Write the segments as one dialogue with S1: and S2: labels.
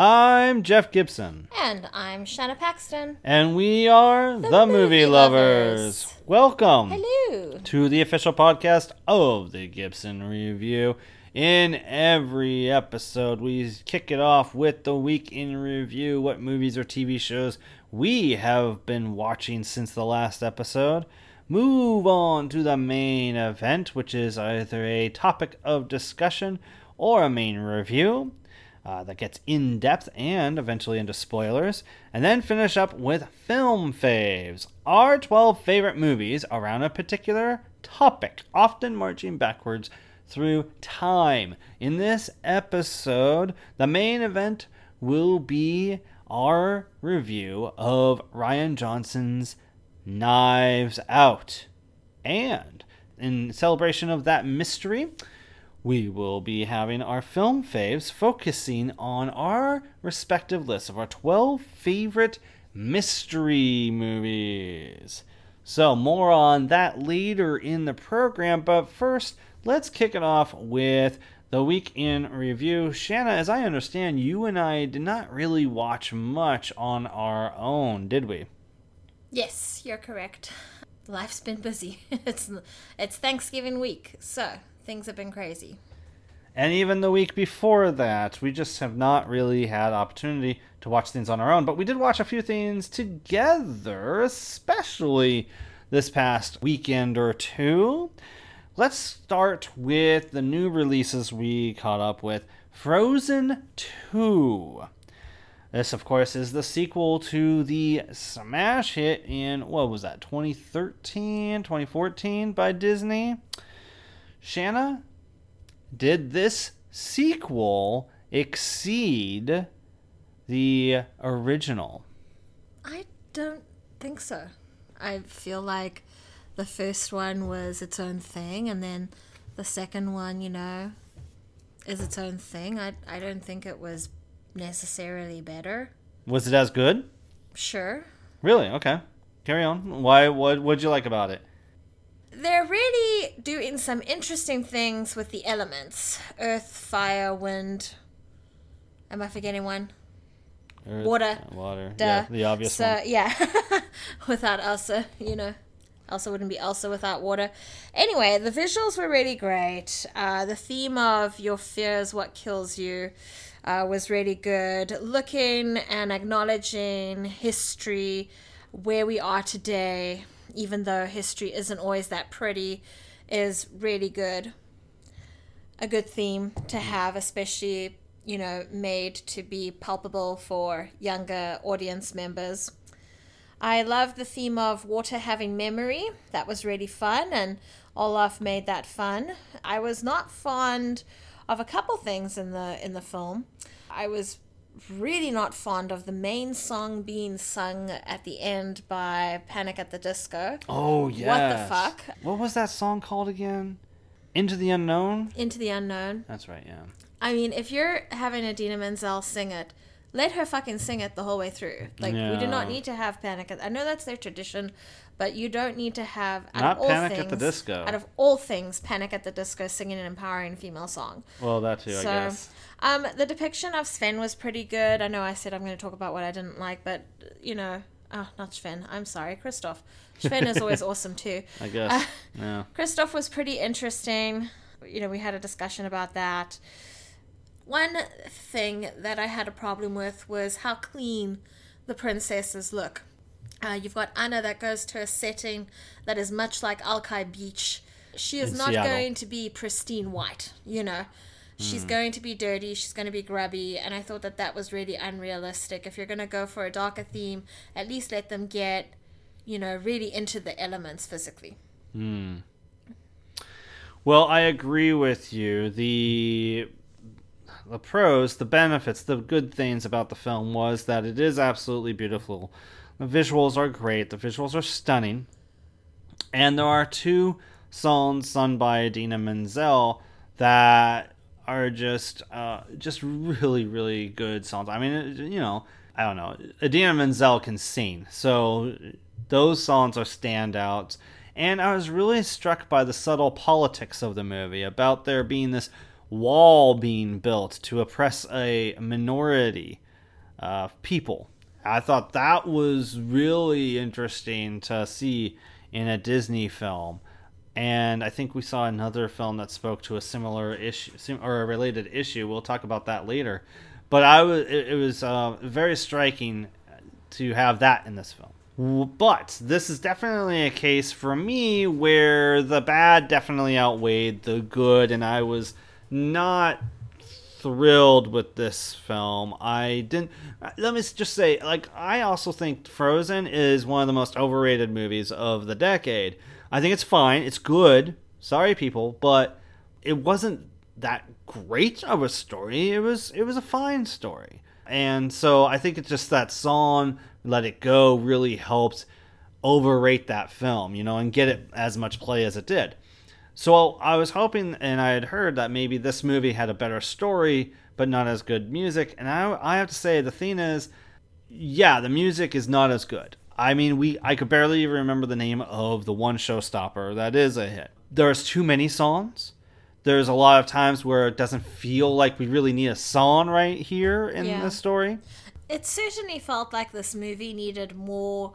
S1: I'm Jeff Gibson.
S2: And I'm Shanna Paxton.
S1: And we are the, the movie, movie lovers. lovers. Welcome.
S2: Hello.
S1: To the official podcast of the Gibson Review. In every episode, we kick it off with the week in review what movies or TV shows we have been watching since the last episode. Move on to the main event, which is either a topic of discussion or a main review uh, that gets in depth and eventually into spoilers, and then finish up with film faves, our 12 favorite movies around a particular topic, often marching backwards through time. In this episode, the main event will be our review of Rian Johnson's Knives Out. And in celebration of that mystery, we will be having our film faves focusing on our respective lists of our 12 favorite mystery movies. So, more on that later in the program, but first, let's kick it off with the week in review. Shanna, as I understand, you and I did not really watch much on our own, did we?
S2: Yes, you're correct. Life's been busy. it's it's Thanksgiving week, so things have been crazy.
S1: And even the week before that, we just have not really had opportunity to watch things on our own. But we did watch a few things together, especially this past weekend or two. Let's start with the new releases we caught up with Frozen 2. This, of course, is the sequel to the smash hit in, what was that, 2013, 2014 by Disney? Shanna, did this sequel exceed the original?
S2: I don't think so. I feel like the first one was its own thing, and then the second one, you know, is its own thing. I, I don't think it was necessarily better.
S1: Was it as good?
S2: Sure.
S1: Really? Okay. Carry on. Why? What? What'd you like about it?
S2: They're really doing some interesting things with the elements earth, fire, wind. Am I forgetting one?
S1: Earth,
S2: water.
S1: Water. Duh. Yeah, the obvious
S2: so,
S1: one.
S2: yeah. without Elsa, you know. Elsa wouldn't be Elsa without water. Anyway, the visuals were really great. Uh, the theme of your fears, what kills you, uh, was really good. Looking and acknowledging history, where we are today, even though history isn't always that pretty, is really good. A good theme to have, especially, you know, made to be palpable for younger audience members. I love the theme of water having memory. That was really fun, and Olaf made that fun. I was not fond of a couple things in the in the film. I was really not fond of the main song being sung at the end by Panic at the Disco.
S1: Oh yeah.
S2: What the fuck?
S1: What was that song called again? Into the Unknown?
S2: Into the Unknown.
S1: That's right, yeah.
S2: I mean, if you're having Idina Menzel sing it, let her fucking sing it the whole way through. Like yeah. we do not need to have Panic at I know that's their tradition, but you don't need to have
S1: not Panic
S2: things,
S1: at the Disco.
S2: Out of all things, Panic at the Disco singing an empowering female song.
S1: Well, that too, so, I guess.
S2: Um, the depiction of Sven was pretty good. I know I said I'm going to talk about what I didn't like, but you know, oh, not Sven. I'm sorry, Kristoff. Sven is always awesome too.
S1: I guess. Uh, yeah.
S2: Kristoff was pretty interesting. You know, we had a discussion about that. One thing that I had a problem with was how clean the princesses look. Uh, you've got Anna that goes to a setting that is much like Alki Beach. She is
S1: In
S2: not
S1: Seattle.
S2: going to be pristine white, you know. She's
S1: Hmm.
S2: going to be dirty, she's going to be grubby, and I thought that that was really unrealistic. If you're going to go for a darker theme, at least let them get, you know, really into the elements physically.
S1: Hmm. Well, I agree with you. The the pros, the benefits, the good things about the film was that it is absolutely beautiful. The visuals are great. The visuals are stunning. And there are two songs sung by Idina Menzel that are just uh, just really really good songs. I mean, you know, I don't know. Idina Menzel can sing, so those songs are standouts. And I was really struck by the subtle politics of the movie about there being this wall being built to oppress a minority uh, people. I thought that was really interesting to see in a Disney film. And I think we saw another film that spoke to a similar issue or a related issue. We'll talk about that later. But I was it, was uh, very striking to have that in this film. But this is definitely a case for me where the bad definitely outweighed the good, and I was not thrilled with this film. I didn't. Let me just say, like, I also think Frozen is one of the most overrated movies of the decade. I think it's fine. It's good. Sorry, people, but it wasn't that great of a story. It was. It was a fine story, and so I think it's just that song let It Go really helped overrate that film, you know, and get it as much play as it did. So I was hoping, and I had heard that maybe this movie had a better story, but not as good music. And I, I have to say, the thing is, yeah, the music is not as good. I mean, we I could barely even remember the name of the one showstopper that is a hit. There's too many songs. There's a lot of times where it doesn't feel like we really need a song right here in
S2: Yeah.
S1: the story.
S2: It certainly felt like this movie needed more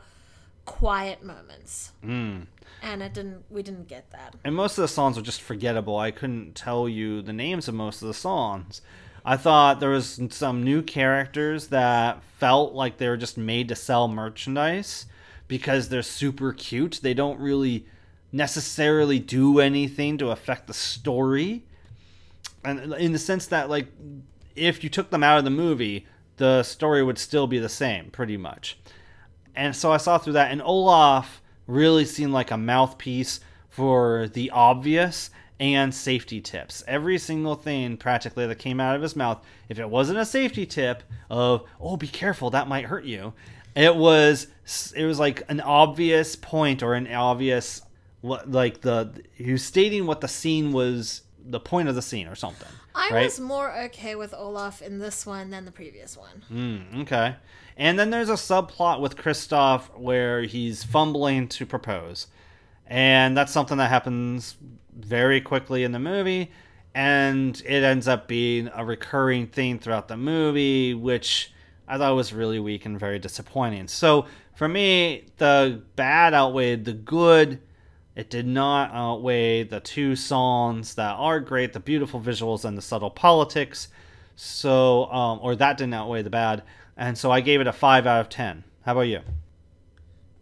S2: quiet moments.
S1: Mm.
S2: And it didn't we didn't get that.
S1: and most of the songs were just forgettable. I couldn't tell you the names of most of the songs. I thought there was some new characters that felt like they were just made to sell merchandise because they're super cute. They don't really necessarily do anything to affect the story. And in the sense that like if you took them out of the movie, the story would still be the same pretty much. And so I saw through that and Olaf really seemed like a mouthpiece for the obvious and safety tips. Every single thing practically that came out of his mouth, if it wasn't a safety tip of, "Oh, be careful, that might hurt you." It was it was like an obvious point or an obvious like the he was stating what the scene was the point of the scene or something.
S2: I
S1: right?
S2: was more okay with Olaf in this one than the previous one.
S1: Mm, okay. And then there's a subplot with Kristoff where he's fumbling to propose. And that's something that happens very quickly in the movie. And it ends up being a recurring theme throughout the movie, which I thought was really weak and very disappointing. So for me, the bad outweighed the good. It did not outweigh the two songs that are great, the beautiful visuals and the subtle politics. So, um, or that didn't outweigh the bad. And so I gave it a 5 out of 10. How about you?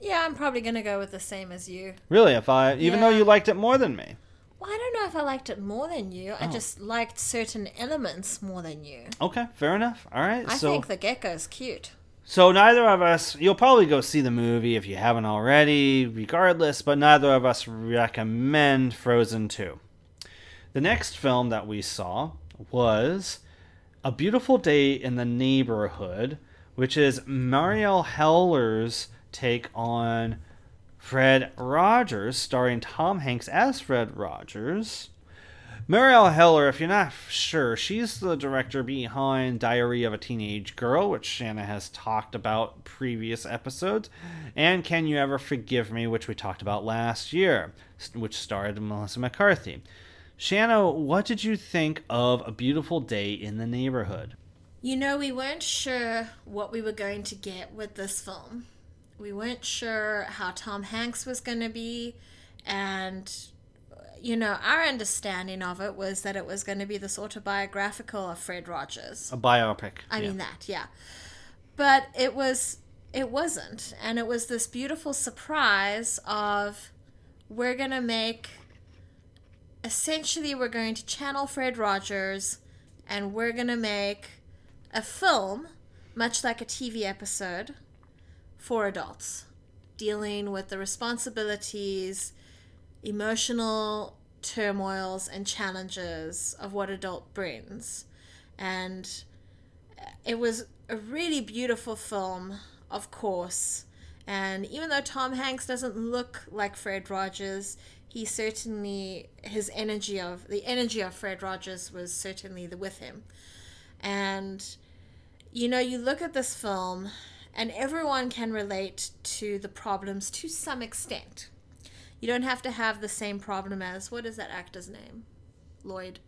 S2: Yeah, I'm probably gonna go with the same as you.
S1: Really, a 5? Even though you liked it more than me.
S2: Well, I don't know if I liked it more than you. I
S1: Oh.
S2: just liked certain elements more than you.
S1: Okay, fair enough. All right.
S2: I
S1: so
S2: think the gecko's cute.
S1: So neither of us, you'll probably go see the movie if you haven't already, regardless, but neither of us recommend Frozen 2. The next film that we saw was A Beautiful Day in the Neighborhood, which is Marielle Heller's take on Fred Rogers, starring Tom Hanks as Fred Rogers. Marielle Heller, if you're not sure, she's the director behind Diary of a Teenage Girl, which Shanna has talked about previous episodes, and Can You Ever Forgive Me, which we talked about last year, which starred Melissa McCarthy. Shanna, what did you think of A Beautiful Day in the Neighborhood?
S2: You know, we weren't sure what we were going to get with this film. We weren't sure how Tom Hanks was going to be, and you know, our understanding of it was that it was going to be this autobiographical of Fred Rogers.
S1: A biopic.
S2: I
S1: yeah.
S2: mean that, yeah. But it was it wasn't, and it was this beautiful surprise of we're going to make essentially we're going to channel Fred Rogers and we're going to make a film much like a TV episode for adults dealing with the responsibilities, emotional turmoils and challenges of what adult brings. And it was a really beautiful film, of course. And even though Tom Hanks doesn't look like Fred Rogers, he certainly his energy of the energy of Fred Rogers was certainly with him. And you know, you look at this film and everyone can relate to the problems to some extent. You don't have to have the same problem as what is that actor's name? Lloyd.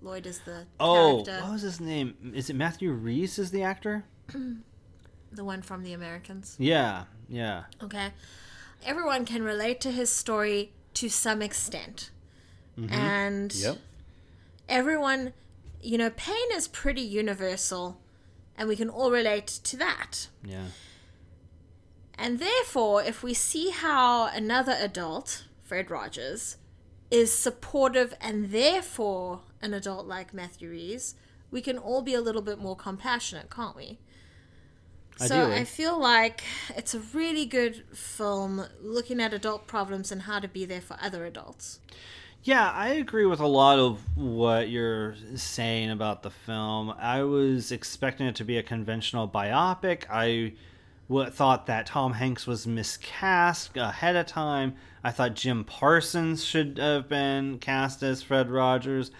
S2: Lloyd is the
S1: Oh,
S2: character.
S1: what was his name? Is it Matthew Rhys is the actor?
S2: the one from the Americans.
S1: Yeah, yeah.
S2: Okay. Everyone can relate to his story to some extent. Mm-hmm. And
S1: Yep.
S2: everyone, you know, pain is pretty universal and we can all relate to that.
S1: Yeah.
S2: And therefore, if we see how another adult, Fred Rogers, is supportive and therefore an adult like Matthew Rhys, we can all be a little bit more compassionate, can't we? So
S1: Ideally.
S2: I feel like it's a really good film looking at adult problems and how to be there for other adults.
S1: Yeah, I agree with a lot of what you're saying about the film. I was expecting it to be a conventional biopic. I w- thought that Tom Hanks was miscast ahead of time. I thought Jim Parsons should have been cast as Fred Rogers.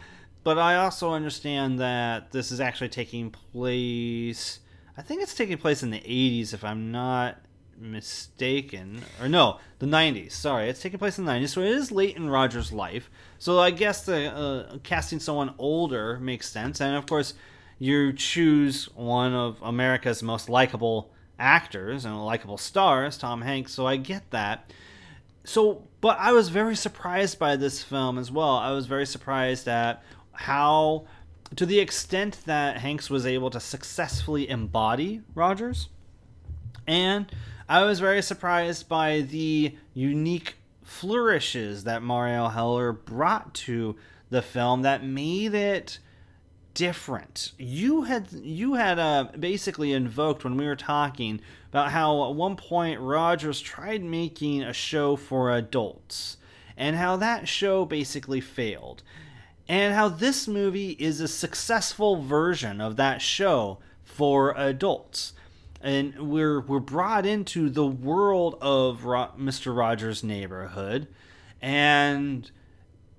S1: But I also understand that this is actually taking place. I think it's taking place in the 80s, if I'm not mistaken. Or no, the 90s. Sorry, it's taking place in the 90s. So it is late in Roger's life. So I guess the uh, casting someone older makes sense. And of course, you choose one of America's most likable actors and likable stars, Tom Hanks. So I get that. So, but I was very surprised by this film as well. I was very surprised at how, to the extent that Hanks was able to successfully embody Rogers. And I was very surprised by the unique flourishes that Marielle Heller brought to the film that made it different. You had you had uh, basically invoked when we were talking about how at one point Rogers tried making a show for adults and how that show basically failed. And how this movie is a successful version of that show for adults. And we're we're brought into the world of Ro- Mr. Rogers' neighborhood and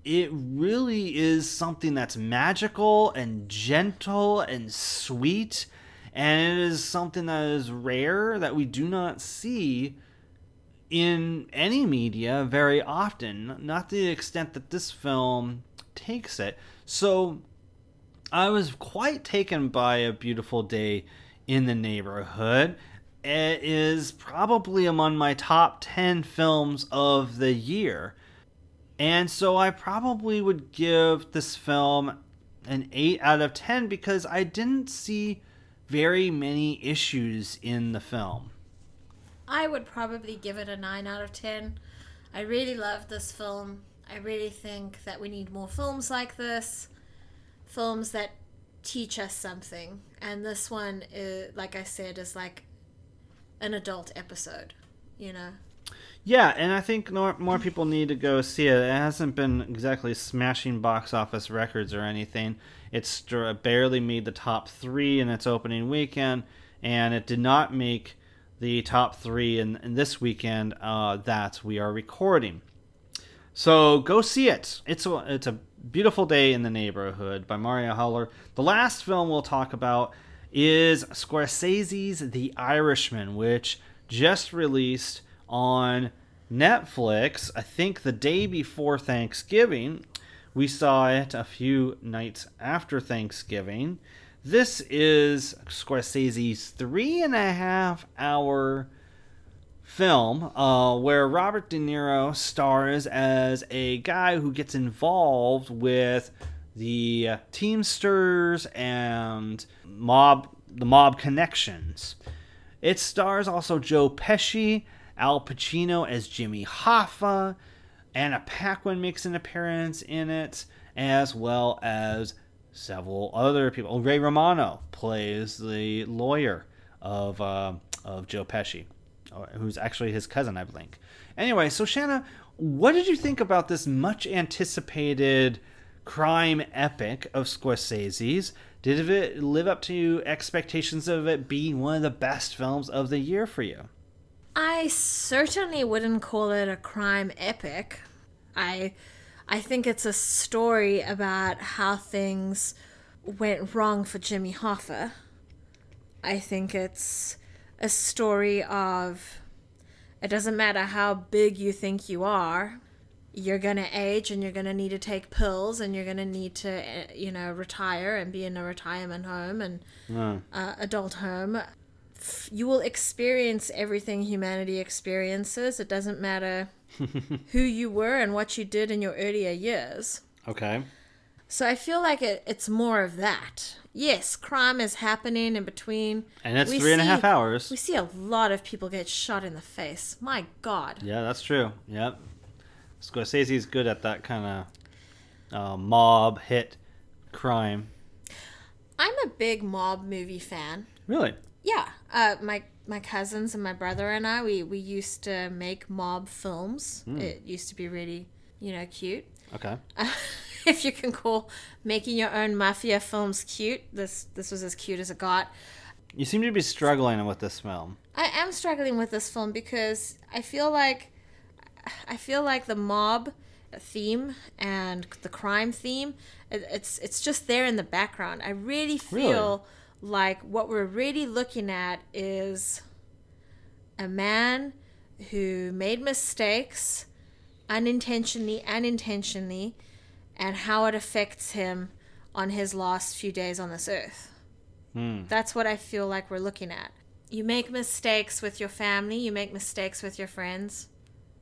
S1: it really is something that's magical and gentle and sweet and it is something that is rare that we do not see in any media very often not to the extent that this film takes it so i was quite taken by a beautiful day in the neighborhood it is probably among my top 10 films of the year and so I probably would give this film an 8 out of 10 because I didn't see very many issues in the film.
S2: I would probably give it a 9 out of 10. I really love this film. I really think that we need more films like this. Films that teach us something. And this one, is, like I said, is like an adult episode, you know?
S1: Yeah, and I think more, more people need to go see it. It hasn't been exactly smashing box office records or anything. It's barely made the top three in its opening weekend, and it did not make the top three in, in this weekend uh, that we are recording. So go see it. It's a, it's a beautiful day in the neighborhood by Marielle Heller. The last film we'll talk about is Scorsese's The Irishman, which just released on Netflix, I think the day before Thanksgiving. We saw it a few nights after Thanksgiving. This is Scorsese's three and a half hour film uh, where Robert De Niro stars as a guy who gets involved with the Teamsters and mob the mob connections. It stars also Joe Pesci, Al Pacino as Jimmy Hoffa, Anna Paquin makes an appearance in it, as well as several other people. Ray Romano plays the lawyer of uh, of Joe Pesci, Uh, who's actually his cousin, I think. Anyway, so Shanna, what did you think about this much anticipated crime epic of Scorsese's? Did it live up to expectations of it being one of the best films of the year for you?
S2: I certainly wouldn't call it a crime epic. I I think it's a story about how things went wrong for Jimmy Hoffa. I think it's a story of it doesn't matter how big you think you are, you're going to age and you're going to need to take pills and you're going to need to you know retire and be in a retirement home and uh, adult home you will experience everything humanity experiences. It doesn't matter who you were and what you did in your earlier years.
S1: Okay.
S2: So I feel like it, it's more of that. Yes, crime is happening in between.
S1: And it's
S2: We
S1: three and a half hours.
S2: We see a lot of people get shot in the face. My God.
S1: Yeah, that's true. Yep. Scorsese's good at that kind of uh, mob hit crime.
S2: I'm a big mob movie fan.
S1: Really?
S2: Yeah, uh, my my cousins and my brother and I we we used to make mob films. It used to be really you know cute.
S1: Okay.
S2: if you can call making your own mafia films cute, this this was as cute as it got.
S1: You seem to be struggling with this film.
S2: I am struggling with this film because I feel like I feel like the mob theme and the crime theme it, it's it's just there in the background. I really feel like what we're really looking at is a man who made mistakes unintentionally and intentionally and how it affects him on his last few days on this earth.
S1: Hmm.
S2: That's what I feel like we're looking at. You make mistakes with your family, you make mistakes with your friends.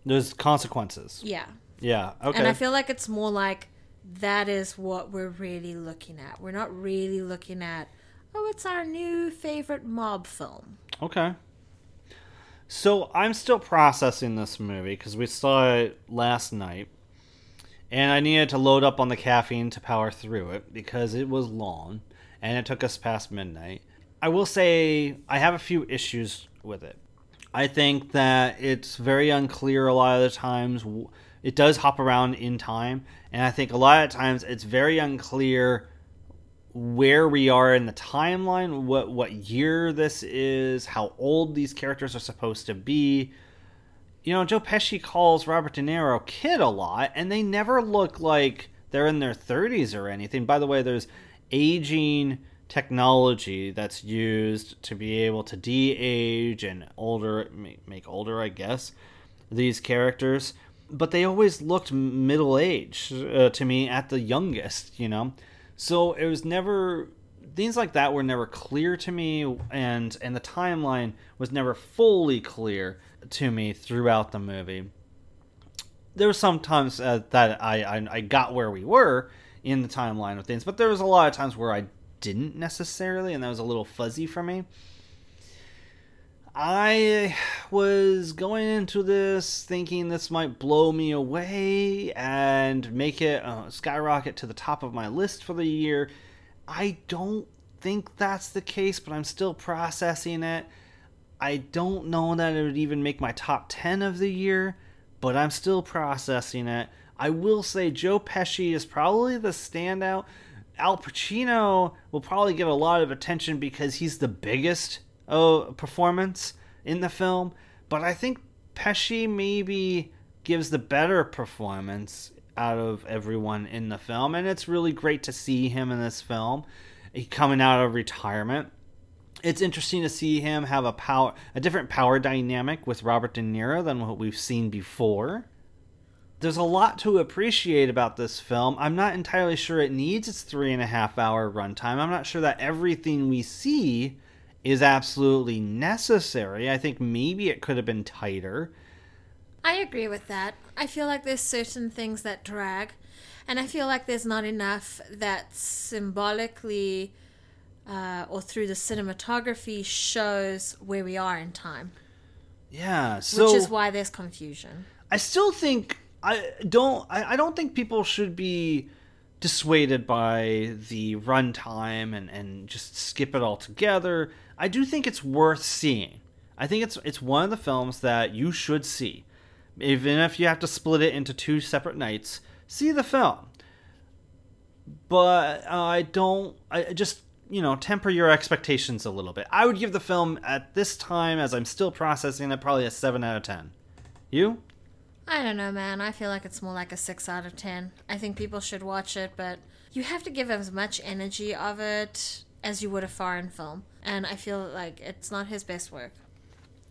S1: There's consequences.
S2: Yeah.
S1: Yeah. Okay.
S2: And I feel like it's more like that is what we're really looking at. We're not really looking at, oh, it's our new favorite mob film.
S1: Okay. So I'm still processing this movie because we saw it last night, and I needed to load up on the caffeine to power through it because it was long and it took us past midnight. I will say I have a few issues with it. I think that it's very unclear a lot of the times. It does hop around in time, and I think a lot of times it's very unclear where we are in the timeline, what what year this is, how old these characters are supposed to be. You know, Joe Pesci calls Robert De Niro kid a lot, and they never look like they're in their 30s or anything. By the way, there's aging technology that's used to be able to de-age and older make, older, I guess, these characters. But they always looked middle aged uh, to me at the youngest, you know. So it was never things like that were never clear to me, and and the timeline was never fully clear to me throughout the movie. There were some times uh, that I, I I got where we were in the timeline of things, but there was a lot of times where I didn't necessarily, and that was a little fuzzy for me. I was going into this thinking this might blow me away and make it uh, skyrocket to the top of my list for the year. I don't think that's the case, but I'm still processing it. I don't know that it would even make my top 10 of the year, but I'm still processing it. I will say Joe Pesci is probably the standout. Al Pacino will probably get a lot of attention because he's the biggest uh, performance in the film, but I think Pesci maybe gives the better performance out of everyone in the film, and it's really great to see him in this film. He coming out of retirement. It's interesting to see him have a power, a different power dynamic with Robert De Niro than what we've seen before. There's a lot to appreciate about this film. I'm not entirely sure it needs its three and a half hour runtime. I'm not sure that everything we see is absolutely necessary. I think maybe it could have been tighter.
S2: I agree with that. I feel like there's certain things that drag, and I feel like there's not enough that symbolically uh, or through the cinematography shows where we are in time,
S1: Yeah, so
S2: which is why there's confusion.
S1: I still think I don't I, I don't think people should be dissuaded by the runtime and, and just skip it all together. I do think it's worth seeing. I think it's it's one of the films that you should see. Even if you have to split it into two separate nights, see the film. But uh, I don't I just you know, temper your expectations a little bit. I would give the film at this time as I'm still processing it probably a 7 out of 10. You?
S2: I don't know, man. I feel like it's more like a 6 out of 10. I think people should watch it, but you have to give as much energy of it as you would a foreign film. And I feel like it's not his best work.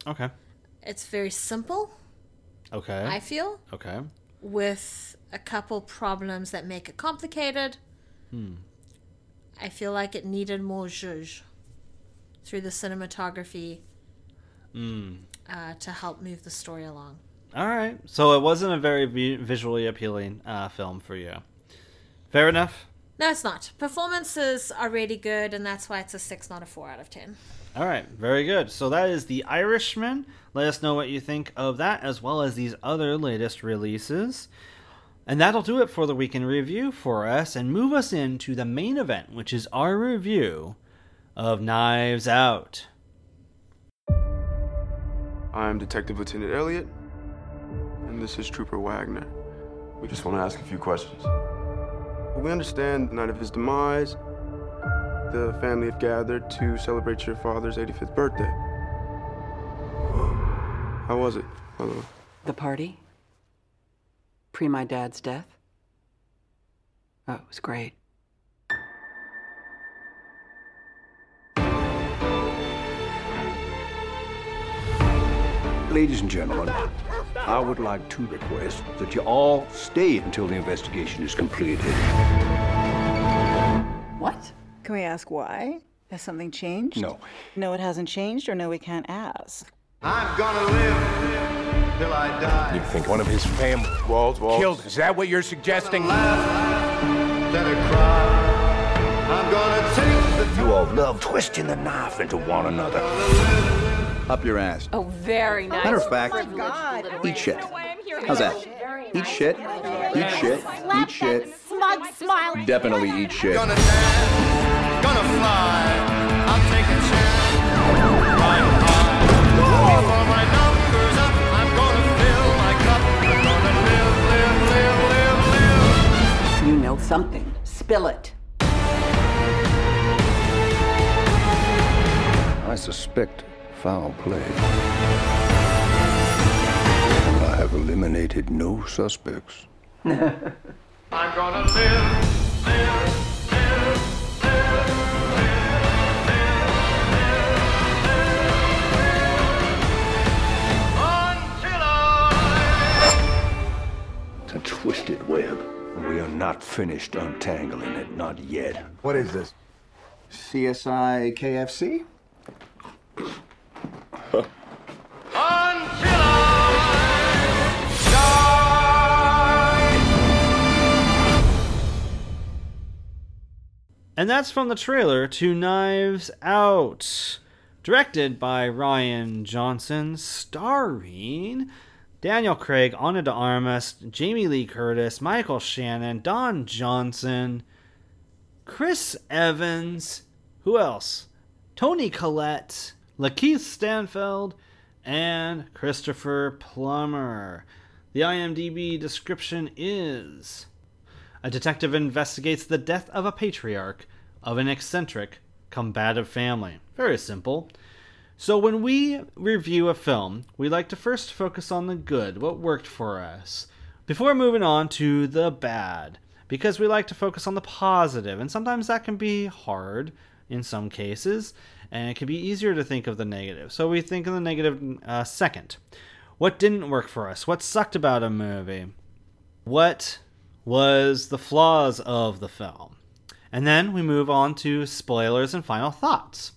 S1: Okay.
S2: It's very simple,
S1: Okay.
S2: I feel,
S1: okay.
S2: with a couple problems that make it complicated.
S1: Hmm.
S2: I feel like it needed more zhuzh. through the cinematography
S1: Mm.
S2: uh, to help move the story along.
S1: All right. So it wasn't a very vi- visually appealing uh, film for you. Fair enough.
S2: No, it's not. Performances are really good, and that's why it's a six, not a four out of ten.
S1: All right. Very good. So that is The Irishman. Let us know what you think of that, as well as these other latest releases. And that'll do it for the weekend review for us, and move us into the main event, which is our review of Knives Out.
S3: I'm Detective Lieutenant Elliott, and this is Trooper Wagner.
S4: We just want to ask a few questions.
S3: We understand the night of his demise, the family have gathered to celebrate your father's 85th birthday. How was it, by the way?
S5: The party? Pre my dad's death? Oh, it was great.
S6: Ladies and gentlemen, I would like to request that you all stay until the investigation is completed.
S5: What?
S7: Can we ask why? Has something changed?
S6: No.
S7: No, it hasn't changed, or no, we can't ask.
S8: I'm gonna live till I die.
S9: You think one of his family
S3: Walls, walls.
S9: killed? Is that what you're suggesting?
S8: Then I cry. I'm gonna take the
S6: You all love twisting the knife into one another.
S10: Up your ass.
S5: Oh, very nice.
S10: Matter of fact, eat shit. How's that? Eat shit. Eat shit. Eat shit.
S11: Smug smile.
S10: Definitely eat shit.
S8: Gonna dance, gonna fly. I'll take a chance. Ride high.
S5: Know something. Spill it.
S6: I suspect foul play. I have eliminated no suspects.
S8: I'm gonna live, live, live, live, until I.
S6: It's a twisted web. We are not finished untangling it, not yet.
S10: What is this? CSI KFC?
S8: Until I die.
S1: And that's from the trailer to Knives Out. Directed by Rian Johnson, starring Daniel Craig, Ana de Armas, Jamie Lee Curtis, Michael Shannon, Don Johnson, Chris Evans, who else? Toni Collette, Lakeith Stanfield, and Christopher Plummer. The IMDb description is A detective investigates the death of a patriarch of an eccentric, combative family. Very simple. So, when we review a film, we like to first focus on the good, what worked for us, before moving on to the bad, because we like to focus on the positive, and sometimes that can be hard in some cases, and it can be easier to think of the negative. So, we think of the negative uh, second. What didn't work for us? What sucked about a movie? What was the flaws of the film? And then we move on to spoilers and final thoughts.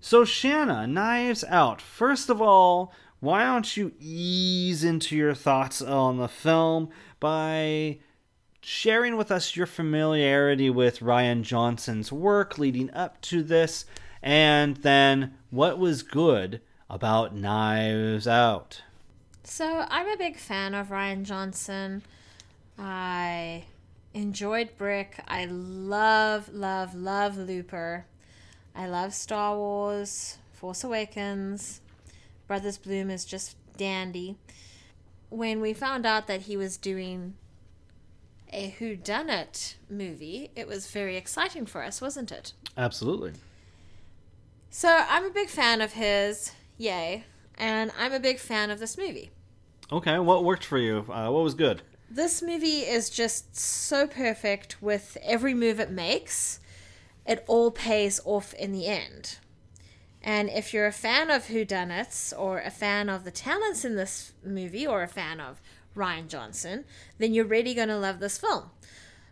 S1: So, Shanna, Knives Out. First of all, why don't you ease into your thoughts on the film by sharing with us your familiarity with Rian Johnson's work leading up to this, and then what was good about Knives Out?
S2: So I'm a big fan of Rian Johnson. I enjoyed Brick. I love, love, love Looper. I love Star Wars, Force Awakens. Brothers Bloom is just dandy. When we found out that he was doing a Who Done It movie, it was very exciting for us, wasn't it?
S1: Absolutely.
S2: So I'm a big fan of his, yay, and I'm a big fan of this movie.
S1: Okay, what worked for you? Uh, what was good?
S2: This movie is just so perfect with every move it makes. It all pays off in the end. And if you're a fan of whodunits or a fan of the talents in this movie or a fan of Rian Johnson, then you're really going to love this film.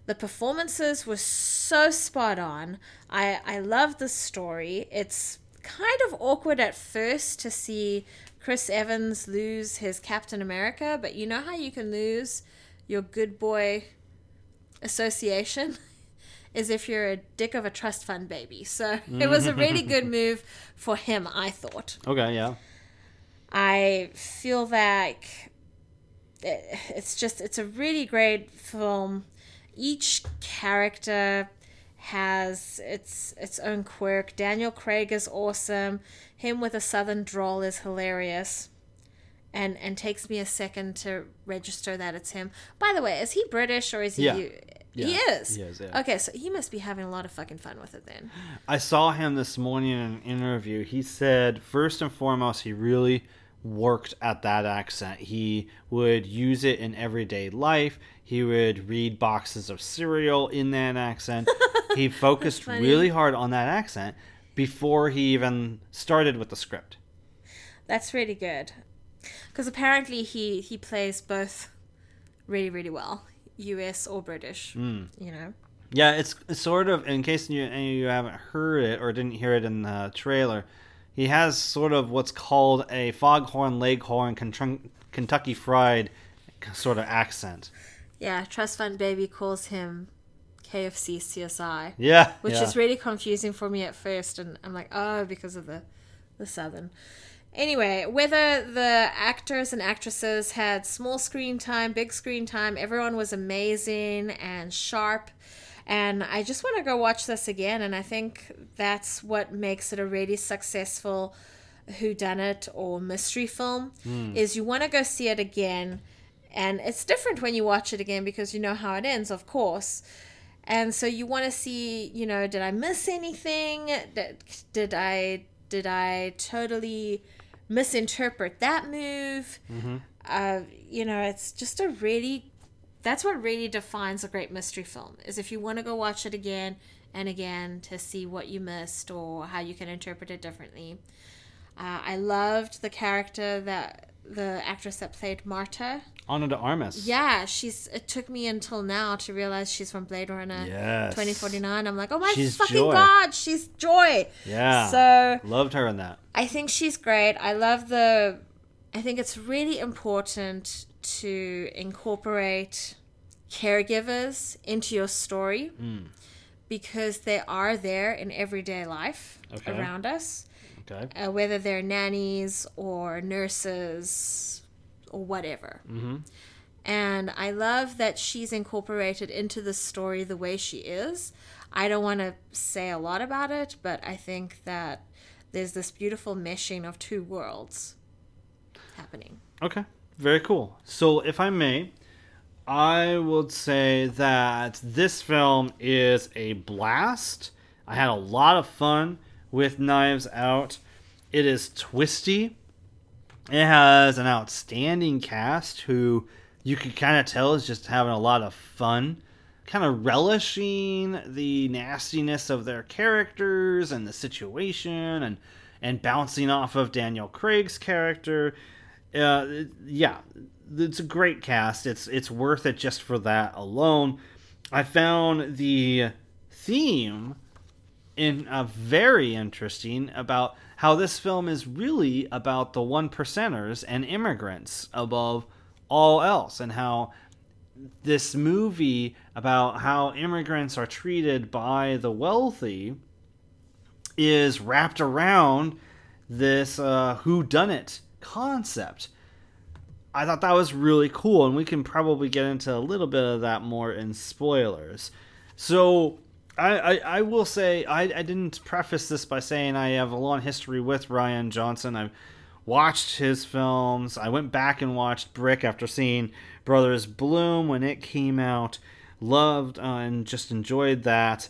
S2: The performances were so spot on. I, I love the story. It's kind of awkward at first to see Chris Evans lose his Captain America, but you know how you can lose your good boy association? Is if you're a dick of a trust fund baby. So it was a really good move for him, I thought.
S1: Okay, yeah.
S2: I feel like it- it's just it's a really great film. Each character has its its own quirk. Daniel Craig is awesome. Him with a southern drawl is hilarious. And and takes me a second to register that it's him. By the way, is he British or is he
S1: Yeah.
S2: He is.
S1: he is, yeah.
S2: Okay, so he must be having a lot of fucking fun with it then.
S1: I saw him this morning in an interview. He said, first and foremost, he really worked at that accent. He would use it in everyday life. He would read boxes of cereal in that accent. he focused really hard on that accent before he even started with the script.
S2: That's really good. Because apparently he he plays both really really well, U.S. or British.
S1: Mm.
S2: You know.
S1: Yeah, it's, it's sort of, in case you, any of you haven't heard it or didn't hear it in the trailer, he has sort of what's called a foghorn leghorn Kentucky Kentucky fried sort of accent.
S2: Yeah, Trust Fund Baby calls him KFC CSI.
S1: Yeah,
S2: Which
S1: yeah.
S2: is really confusing for me at first, and I'm like, oh, because of the the southern. Anyway, whether the actors and actresses had small screen time, big screen time, everyone was amazing and sharp. And I just want to go watch this again. And I think that's what makes it a really successful whodunit or mystery film
S11: Hmm.
S2: is you want to go see it again. And it's different when you watch it again because you know how it ends, of course. And so you want to see, you know, did I miss anything? Did, did I did I totally misinterpret that move?
S11: Mhm.
S2: Uh, you know, it's just a really that's what really defines a great mystery film is if you want to go watch it again and again to see what you missed or how you can interpret it differently. Uh, I loved the character that the actress that played Marta.
S1: Ana de Armas.
S2: Yeah, she's. It took me until now to realize she's from Blade Runner
S1: Yes.
S2: 2049. I'm like, oh my
S1: She's
S2: fucking
S1: Joy.
S2: god, she's Joy.
S1: Yeah.
S2: So
S1: loved her in that.
S2: I think she's great. I love the. I think it's really important to incorporate caregivers into your story
S1: Mm.
S2: because they are there in everyday life
S1: Okay.
S2: around us.
S1: Okay.
S2: Uh, whether they're nannies or nurses or whatever.
S1: Mm-hmm.
S2: And I love that she's incorporated into the story the way she is. I don't want to say a lot about it, but I think that there's this beautiful meshing of two worlds happening.
S1: Okay, very cool. So, if I may, I would say that this film is a blast. I had a lot of fun with Knives Out. It is twisty. It has an outstanding cast who you can kind of tell is just having a lot of fun, kind of relishing the nastiness of their characters and the situation and and bouncing off of Daniel Craig's character. Uh, yeah, it's a great cast. It's it's worth it just for that alone. I found the theme in uh, very interesting about how this film is really about the one percenters and immigrants above all else, and how this movie about how immigrants are treated by the wealthy is wrapped around this uh, who done it concept. I thought that was really cool, and we can probably get into a little bit of that more in spoilers. So, I, I, I will say, I, I didn't preface this by saying I have a long history with Rian Johnson. I've watched his films. I went back and watched Brick after seeing Brothers Bloom when it came out. Loved uh, and just enjoyed that.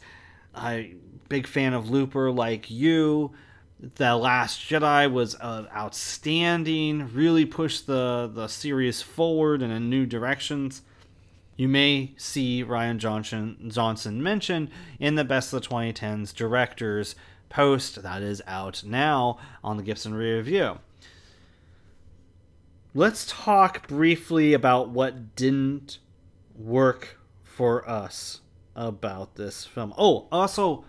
S1: I big fan of Looper like you. The Last Jedi was uh, outstanding. Really pushed the the series forward in a new directions. You may see Rian Johnson Johnson mentioned in the Best of the 2010s directors post that is out now on the Gibson Review. Let's talk briefly about what didn't work for us about this film. Oh, also,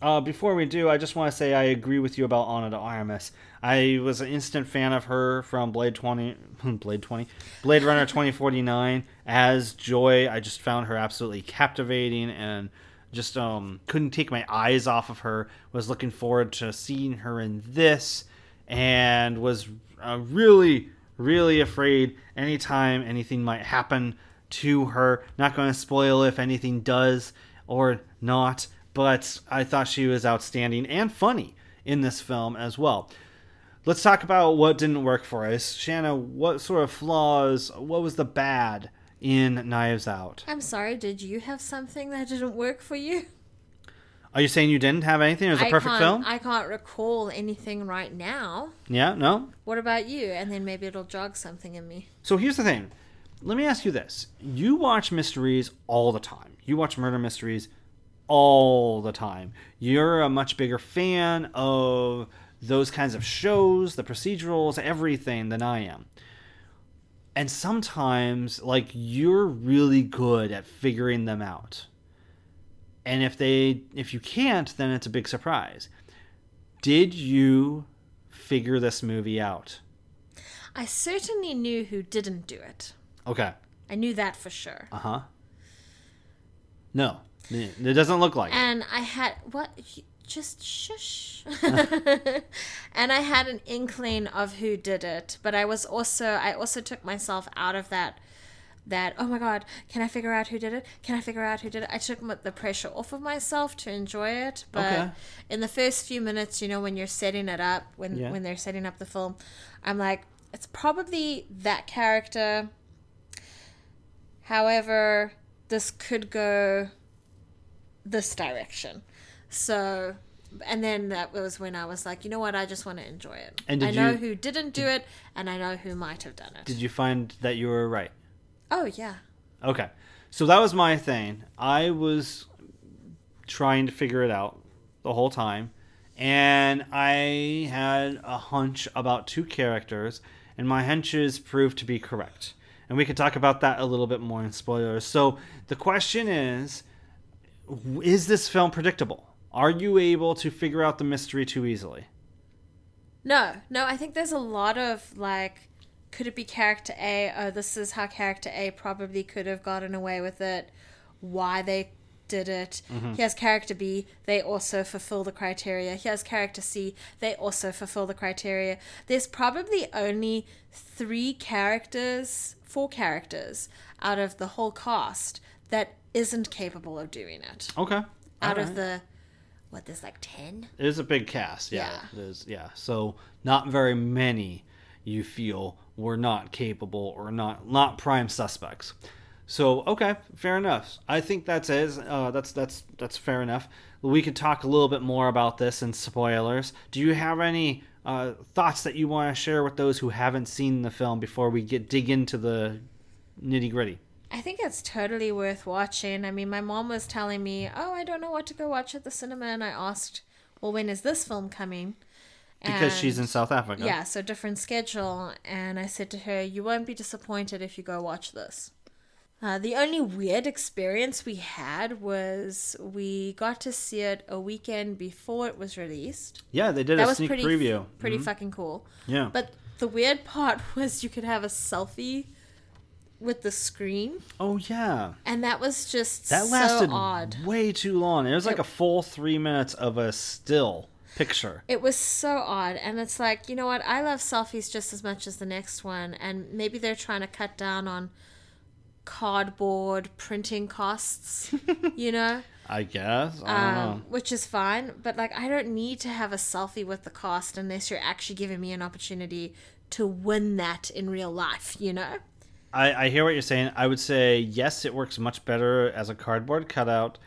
S1: Uh, before we do, I just want to say I agree with you about Ana de Armas. I was an instant fan of her from Blade 20, Blade 20, Blade Runner 2049 as Joy. I just found her absolutely captivating and just um couldn't take my eyes off of her. Was looking forward to seeing her in this and was uh, really really afraid anytime anything might happen to her. Not going to spoil if anything does or not, but I thought she was outstanding and funny in this film as well. Let's talk about what didn't work for us. Shanna, what sort of flaws, what was the bad in Knives Out?
S2: I'm sorry, did you have something that didn't work for you?
S1: Are you saying you didn't have anything? It was a
S2: I
S1: perfect film?
S2: I can't recall anything right now.
S1: Yeah, no?
S2: What about you? And then maybe it'll jog something in me.
S1: So here's the thing. Let me ask you this. You watch mysteries all the time. You watch murder mysteries all the time. You're a much bigger fan of those kinds of shows, the procedurals, everything than I am. And sometimes like you're really good at figuring them out. And if they if you can't, then it's a big surprise. Did you figure this movie out?
S2: I certainly knew who didn't do it.
S1: Okay.
S2: I knew that for sure.
S1: Uh huh. No, it doesn't look like it.
S2: And I had what? Just shush. and I had an inkling of who did it, but I was also I also took myself out of that. That oh my god, can I figure out who did it? Can I figure out who did it? I took the pressure off of myself to enjoy it, but
S1: Okay.
S2: in the first few minutes, you know, when you're setting it up, when
S1: Yeah.
S2: when they're setting up the film, I'm like, it's probably that character. However, this could go this direction. So, and then that was when I was like, you know what, I just want to enjoy it.
S1: And
S2: I know
S1: you-
S2: who didn't do it, and I know who might have done it.
S1: Did you find that you were right?
S2: oh, yeah.
S1: Okay. So that was my thing. I was trying to figure it out the whole time. And I had a hunch about two characters, and my hunches proved to be correct. And we could talk about that a little bit more in spoilers. So the question is Is this film predictable? Are you able to figure out the mystery too easily?
S2: No, no, I think there's a lot of like, could it be character A? Oh, this is how character A probably could have gotten away with it. Why they did it.
S1: Mhm.
S2: Here's character B. They also fulfill the criteria. Here's character C. They also fulfill the criteria. There's probably only three characters, four characters out of the whole cast that isn't capable of doing it.
S1: Okay.
S2: Out of the, what, there's like 10?
S1: It is a big cast, yeah.
S2: Yeah.
S1: Yeah. So not very many you feel were not capable or not not prime suspects. So okay, fair enough. I think that's is uh, that's that's that's fair enough. We could talk a little bit more about this in spoilers. Do you have any uh, thoughts that you want to share with those who haven't seen the film before we get dig into the nitty gritty?
S2: I think it's totally worth watching. I mean, my mom was telling me, "Oh, I don't know what to go watch at the cinema," and I asked, "Well, when is this film coming?"
S1: Because she's in South Africa.
S2: Yeah, so different schedule. And I said to her, "You won't be disappointed if you go watch this." Uh, the only weird experience we had was we got to see it a weekend before it was released.
S1: Yeah, they did
S2: that
S1: a
S2: was
S1: sneak
S2: pretty,
S1: preview.
S2: Pretty
S1: Mhm.
S2: fucking cool.
S1: Yeah.
S2: But the weird part was you could have a selfie with the screen.
S1: Oh yeah.
S2: And that was just
S1: That lasted
S2: so odd.
S1: way too long. It was like
S2: It-
S1: a full three minutes of a still picture.
S2: It was so odd. And it's like, you know what? I love selfies just as much as the next one. And maybe they're trying to cut down on cardboard printing costs, you know?
S1: I guess. I don't know.
S2: Um, which is fine. But like, I don't need to have a selfie with the cost unless you're actually giving me an opportunity to win that in real life, you know?
S1: I, I hear what you're saying. I would say yes, it works much better as a cardboard cutout,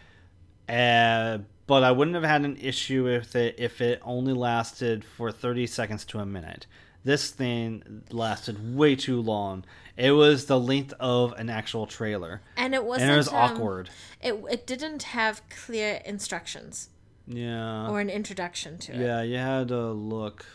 S1: uh, but I wouldn't have had an issue with it if it only lasted for 30 seconds to a minute. This thing lasted way too long. It was the length of an actual trailer,
S2: And it wasn't.
S1: and it was
S2: um,
S1: awkward.
S2: It, it didn't have clear instructions
S1: Yeah,
S2: or an introduction to it.
S1: yeah, you had to look.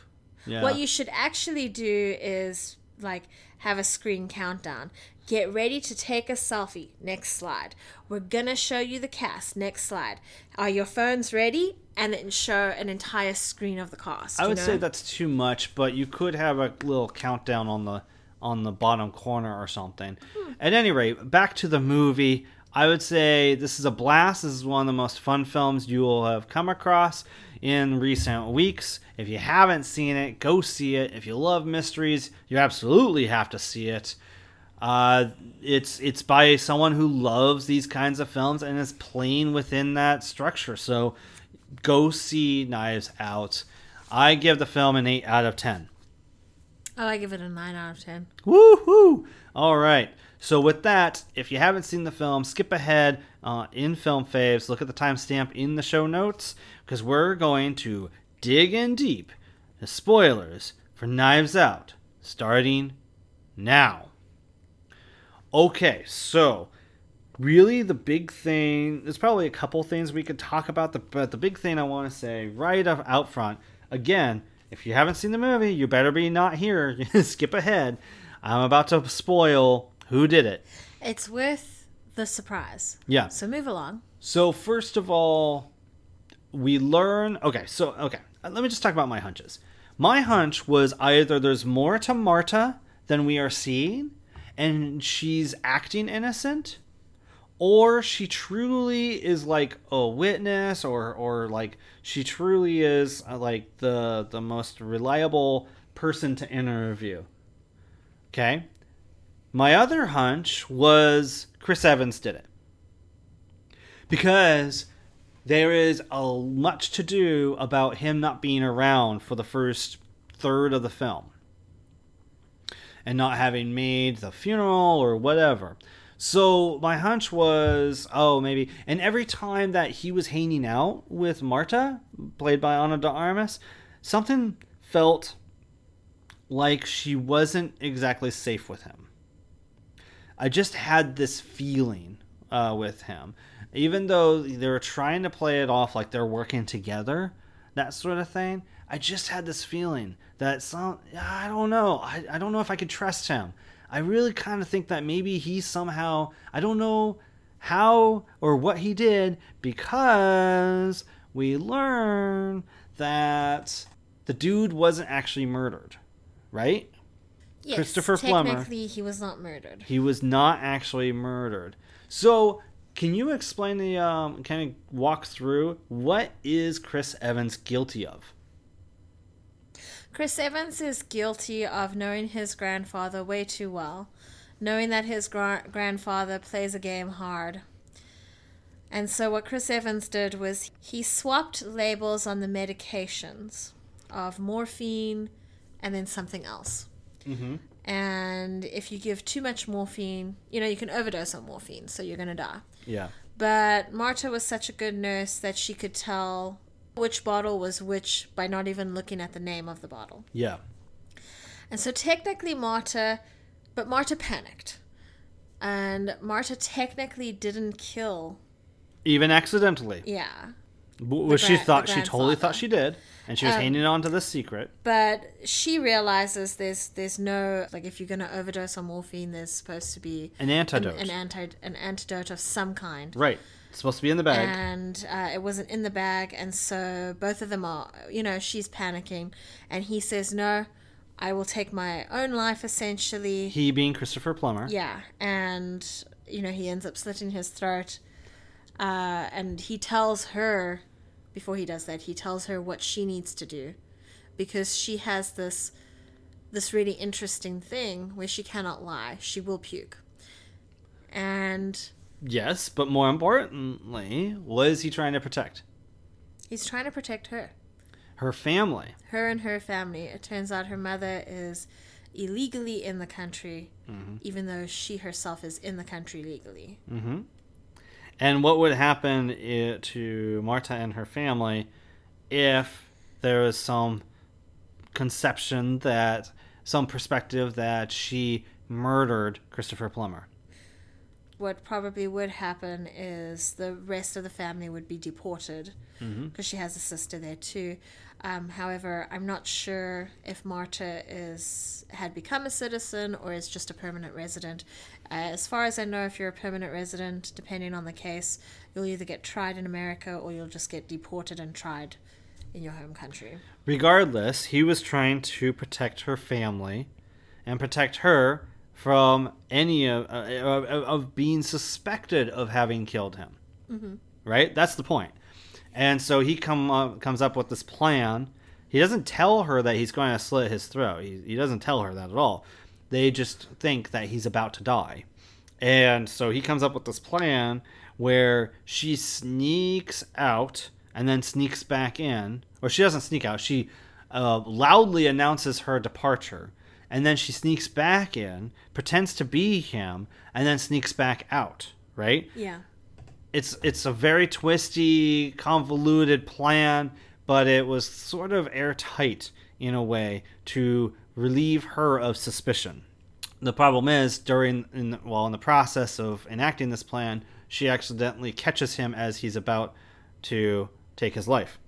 S1: Yeah,
S2: What you should actually do is like have a screen countdown. Get ready to take a selfie. Next slide. We're gonna show you the cast. Next slide. Are your phones ready? and then show an entire screen of the cast.
S1: I would
S2: know?
S1: say that's too much, but you could have a little countdown on the on the bottom corner or something. Hmm. At any rate, back to the movie. I would say this is a blast. This is one of the most fun films you will have come across in recent weeks. If you haven't seen it, go see it. If you love mysteries, you absolutely have to see it. Uh, it's it's by someone who loves these kinds of films and is playing within that structure. So go see Knives Out. I give the film an eight out of ten.
S2: Oh, I give it a nine out of ten.
S1: Woohoo! All right. So with that, if you haven't seen the film, skip ahead uh, in Film Faves. Look at the timestamp in the show notes because we're going to dig in deep the spoilers for Knives Out, starting now. Okay, so really the big thing there's probably a couple things we could talk about the, but the big thing i want to say right up out front again if you haven't seen the movie you better be not here skip ahead i'm about to spoil who did it
S2: It's worth the surprise.
S1: Yeah.
S2: So move along.
S1: so first of all we learn okay so okay uh, let me just talk about my hunches. My hunch was either there's more to marta than we are seeing and she's acting innocent or she truly is like a witness or or like she truly is uh, like the the most reliable person to interview. Okay? My other hunch was chris evans did it. Because there is a much to do about him not being around for the first third of the film and not having made the funeral or whatever. So my hunch was, oh, maybe. And every time that he was hanging out with Marta, played by Ana de Armas, something felt like she wasn't exactly safe with him. I just had this feeling uh, with him. Even though they were trying to play it off like they're working together, that sort of thing, I just had this feeling that some, I don't know. I, I don't know if I could trust him. I really kind of think that maybe he somehow, I don't know how or what he did because we learn that the dude wasn't actually murdered, right?
S2: Yes,
S1: Christopher Plummer.
S2: Technically, he was not murdered.
S1: He was not actually murdered. So, can you explain the um, kind of walk through what is Chris Evans guilty of?
S2: Chris Evans is guilty of knowing his grandfather way too well, knowing that his gra- grandfather plays a game hard. And so, what Chris Evans did was he swapped labels on the medications of morphine and then something else.
S1: Mm-hmm.
S2: And if you give too much morphine, you know, you can overdose on morphine, so you're going to die.
S1: Yeah.
S2: But Marta was such a good nurse that she could tell which bottle was which by not even looking at the name of the bottle.
S1: Yeah.
S2: And so technically Marta, but Marta panicked. And Marta technically didn't kill.
S1: Even accidentally.
S2: Yeah.
S1: W- Which she
S2: gra-
S1: thought she totally thought she did, and she was
S2: Um,
S1: hanging on to the secret.
S2: But she realizes there's there's no like if you're gonna overdose on morphine, there's supposed to be
S1: An antidote.
S2: an, an anti an antidote of some kind.
S1: Right. It's supposed to be in the bag.
S2: and uh, it wasn't in the bag and so both of them are you know she's panicking and he says no i will take my own life essentially
S1: he being Christopher Plummer.
S2: yeah and you know he ends up slitting his throat uh, and he tells her before he does that he tells her what she needs to do because she has this this really interesting thing where she cannot lie she will puke and
S1: Yes, but more importantly, what is he trying to protect?
S2: he's trying to protect her
S1: Her family.
S2: her and her family. It turns out her mother is illegally in the country,
S1: Mhm.
S2: even though she herself is in the country legally.
S1: hmm And what would happen to Marta and her family if there was some conception that, some perspective that she murdered Christopher Plummer?
S2: what probably would happen is the rest of the family would be deported mm-hmm. because she has a sister there too. Um, however, I'm not sure if Marta is had become a citizen or is just a permanent resident. Uh, as far as I know, if you're a permanent resident, depending on the case, you'll either get tried in America or you'll just get deported and tried in your home country.
S1: Regardless, he was trying to protect her family and protect her from any of, uh, of, of being suspected of having killed him.
S2: Mm-hmm.
S1: Right? That's the point. And so he come up, comes up with this plan. He doesn't tell her that he's going to slit his throat. He, he doesn't tell her that at all. They just think that he's about to die. And so he comes up with this plan where she sneaks out and then sneaks back in. Or she doesn't sneak out. She uh, loudly announces her departure. And then she sneaks back in, pretends to be him, and then sneaks back out. Right?
S2: Yeah.
S1: It's it's a very twisty, convoluted plan, but it was sort of airtight in a way to relieve her of suspicion. The problem is during in the, well in the process of enacting this plan, she accidentally catches him as he's about to take his life.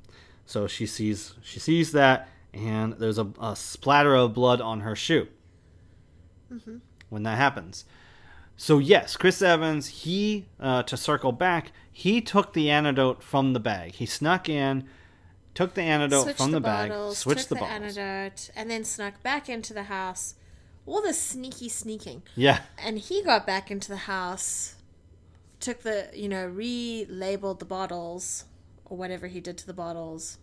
S1: So she sees she sees that, and there's a, a splatter of blood on her shoe mm-hmm. when that happens. So yes, Chris Evans, he uh, to circle back, he took the antidote from the bag. He snuck in, took the antidote
S2: Switched
S1: from the,
S2: bottles,
S1: bag, switched the,
S2: the,
S1: bottles.
S2: antidote, and then snuck back into the house. All the sneaky sneaking.
S1: Yeah,
S2: And he got back into the house, took the, you know, relabeled the bottles, or whatever he did to the bottles.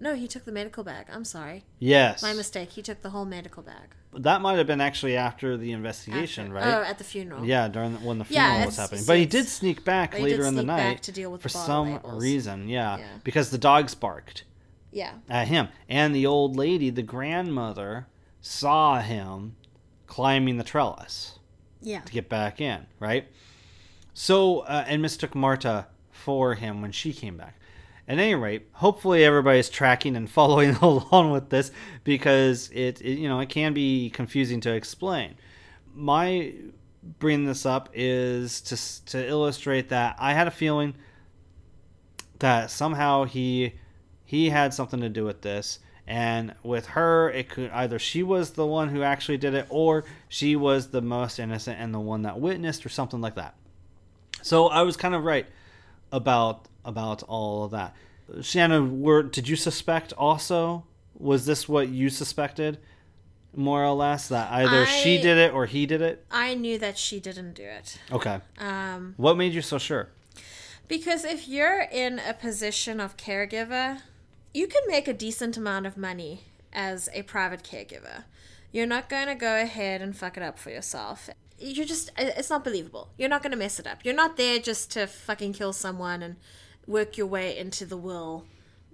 S2: No, he took the medical bag. I'm sorry.
S1: yes.
S2: My mistake. He took the whole medical bag.
S1: That might have been actually after the investigation,
S2: After-
S1: right?
S2: Oh, at the funeral.
S1: Yeah, during the, when the
S2: Yeah,
S1: funeral was
S2: it's-
S1: happening. But he did sneak back
S2: but he did
S1: later in the
S2: sneak back
S1: night
S2: to deal with
S1: for some
S2: labels.
S1: reason. Yeah,
S2: Yeah.
S1: because the dogs barked
S2: Yeah.
S1: at him, and the old lady, the grandmother, saw him climbing the trellis.
S2: Yeah.
S1: to get back in, right? So, uh, and mistook Marta for him when she came back. At any rate, hopefully everybody's tracking and following along with this because it, it you know, it can be confusing to explain. My bringing this up is to to illustrate that I had a feeling that somehow he he had something to do with this and with her it could either she was the one who actually did it or she was the most innocent and the one that witnessed or something like that so i was kind of right about about all of that Shanna were did you suspect also was this what you suspected more or less that either she did it or he did it
S2: I knew that she didn't do it.
S1: okay
S2: Um,
S1: what made you so sure
S2: Because if you're in a position of caregiver, you can make a decent amount of money as a private caregiver. You're not going to go ahead and fuck it up for yourself. You're just, it's not believable. You're not going to mess it up. You're not there just to fucking kill someone and work your way into the will.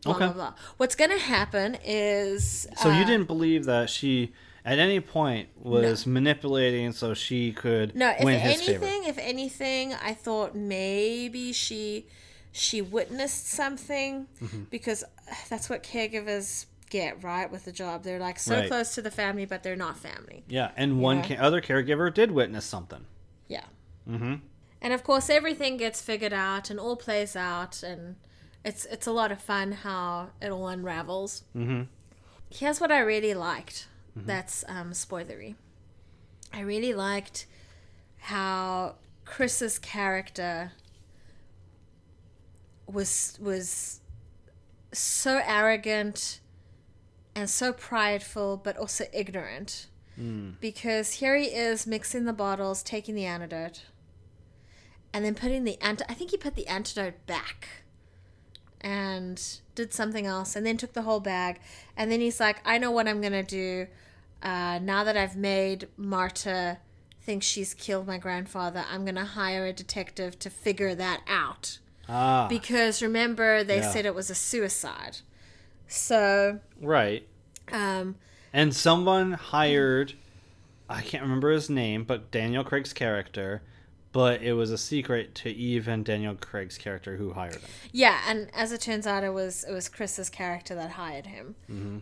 S2: Blah,
S1: Okay.
S2: blah, blah. What's going to happen is.
S1: So you
S2: uh,
S1: didn't believe that she at any point was manipulating so she could
S2: No, if
S1: win his
S2: anything,
S1: favor.
S2: if anything, I thought maybe she she witnessed something
S1: Mm-hmm.
S2: because uh, that's what caregivers get right with the job. They're like so
S1: Right.
S2: close to the family, but they're not family.
S1: Yeah, and one ca- other caregiver did witness something.
S2: Yeah.
S1: Mm-hmm.
S2: And of course, everything gets figured out and all plays out, and it's it's a lot of fun how it all unravels.
S1: Mm-hmm.
S2: Here's what I really liked. That's um, spoilery. I really liked how Chris's character was was so arrogant and so prideful, but also ignorant. Because here he is mixing the bottles, taking the antidote, and then putting the ant. I think he put the antidote back and did something else and then took the whole bag and then he's like i know what i'm gonna do uh, now that i've made marta think she's killed my grandfather i'm gonna hire a detective to figure that out
S1: Ah,
S2: because remember they
S1: Yeah.
S2: said it was a suicide so
S1: right.
S2: um,
S1: And someone hired, I can't remember his name, but Daniel Craig's character, but it was a secret to even Daniel Craig's character who hired him.
S2: yeah and as it turns out it was it was chris's character that hired him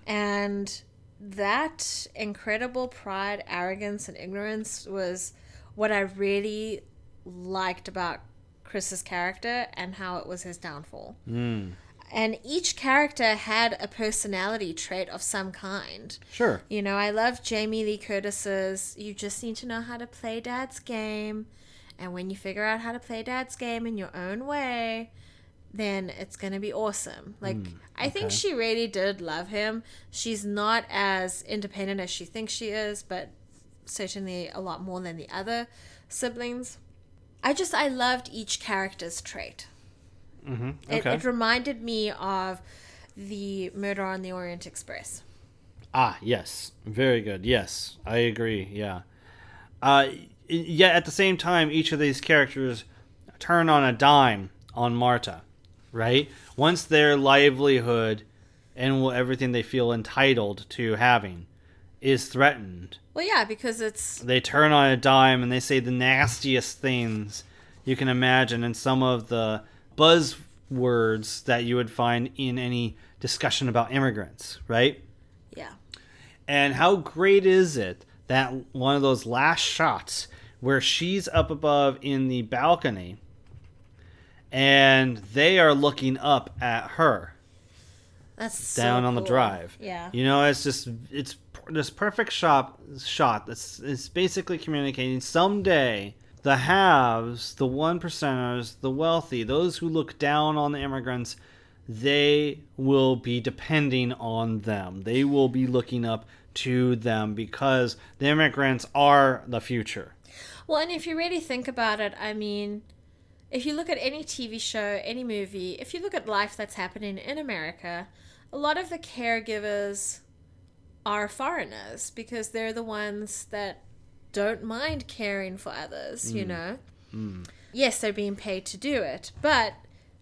S2: and that incredible pride arrogance and ignorance was what I really liked about Chris's character and how it was his downfall.
S1: Mm.
S2: And each character had a personality trait of some kind.
S1: Sure.
S2: You know, I love Jamie Lee Curtis's You just need to know how to play dad's game. And when you figure out how to play dad's game in your own way, then it's going to be awesome. Like,
S1: Mm,
S2: I think she really did love him. She's not as independent as she thinks she is, but certainly a lot more than the other siblings. I just, I loved each character's trait.
S1: Mm-hmm.
S2: It,
S1: Okay.
S2: it reminded me of the Murder on the Orient Express.
S1: Ah, yes. Very good. Yes, I agree. Yeah. Uh, yet at the same time, each of these characters turn on a dime on Marta, right? Once their livelihood and everything they feel entitled to having is threatened,
S2: Well, yeah, because it's
S1: they turn on a dime and they say the nastiest things you can imagine and some of the buzzwords that you would find in any discussion about immigrants, right?
S2: yeah.
S1: And how great is it that one of those last shots where she's up above in the balcony and they are looking up at her
S2: That's so
S1: down on the
S2: cool.
S1: drive.
S2: Yeah.
S1: You know, it's just it's this perfect shot shot that's it's basically communicating someday the haves, the one percenters, the wealthy, those who look down on the immigrants, they will be depending on them. They will be looking up to them because the immigrants are the future.
S2: Well, and if you really think about it, I mean, if you look at any TV show, any movie, if you look at life that's happening in America, a lot of the caregivers are foreigners because they're the ones that don't mind caring for others, you
S1: Mm.
S2: know?
S1: Mm.
S2: Yes, they're being paid to do it, but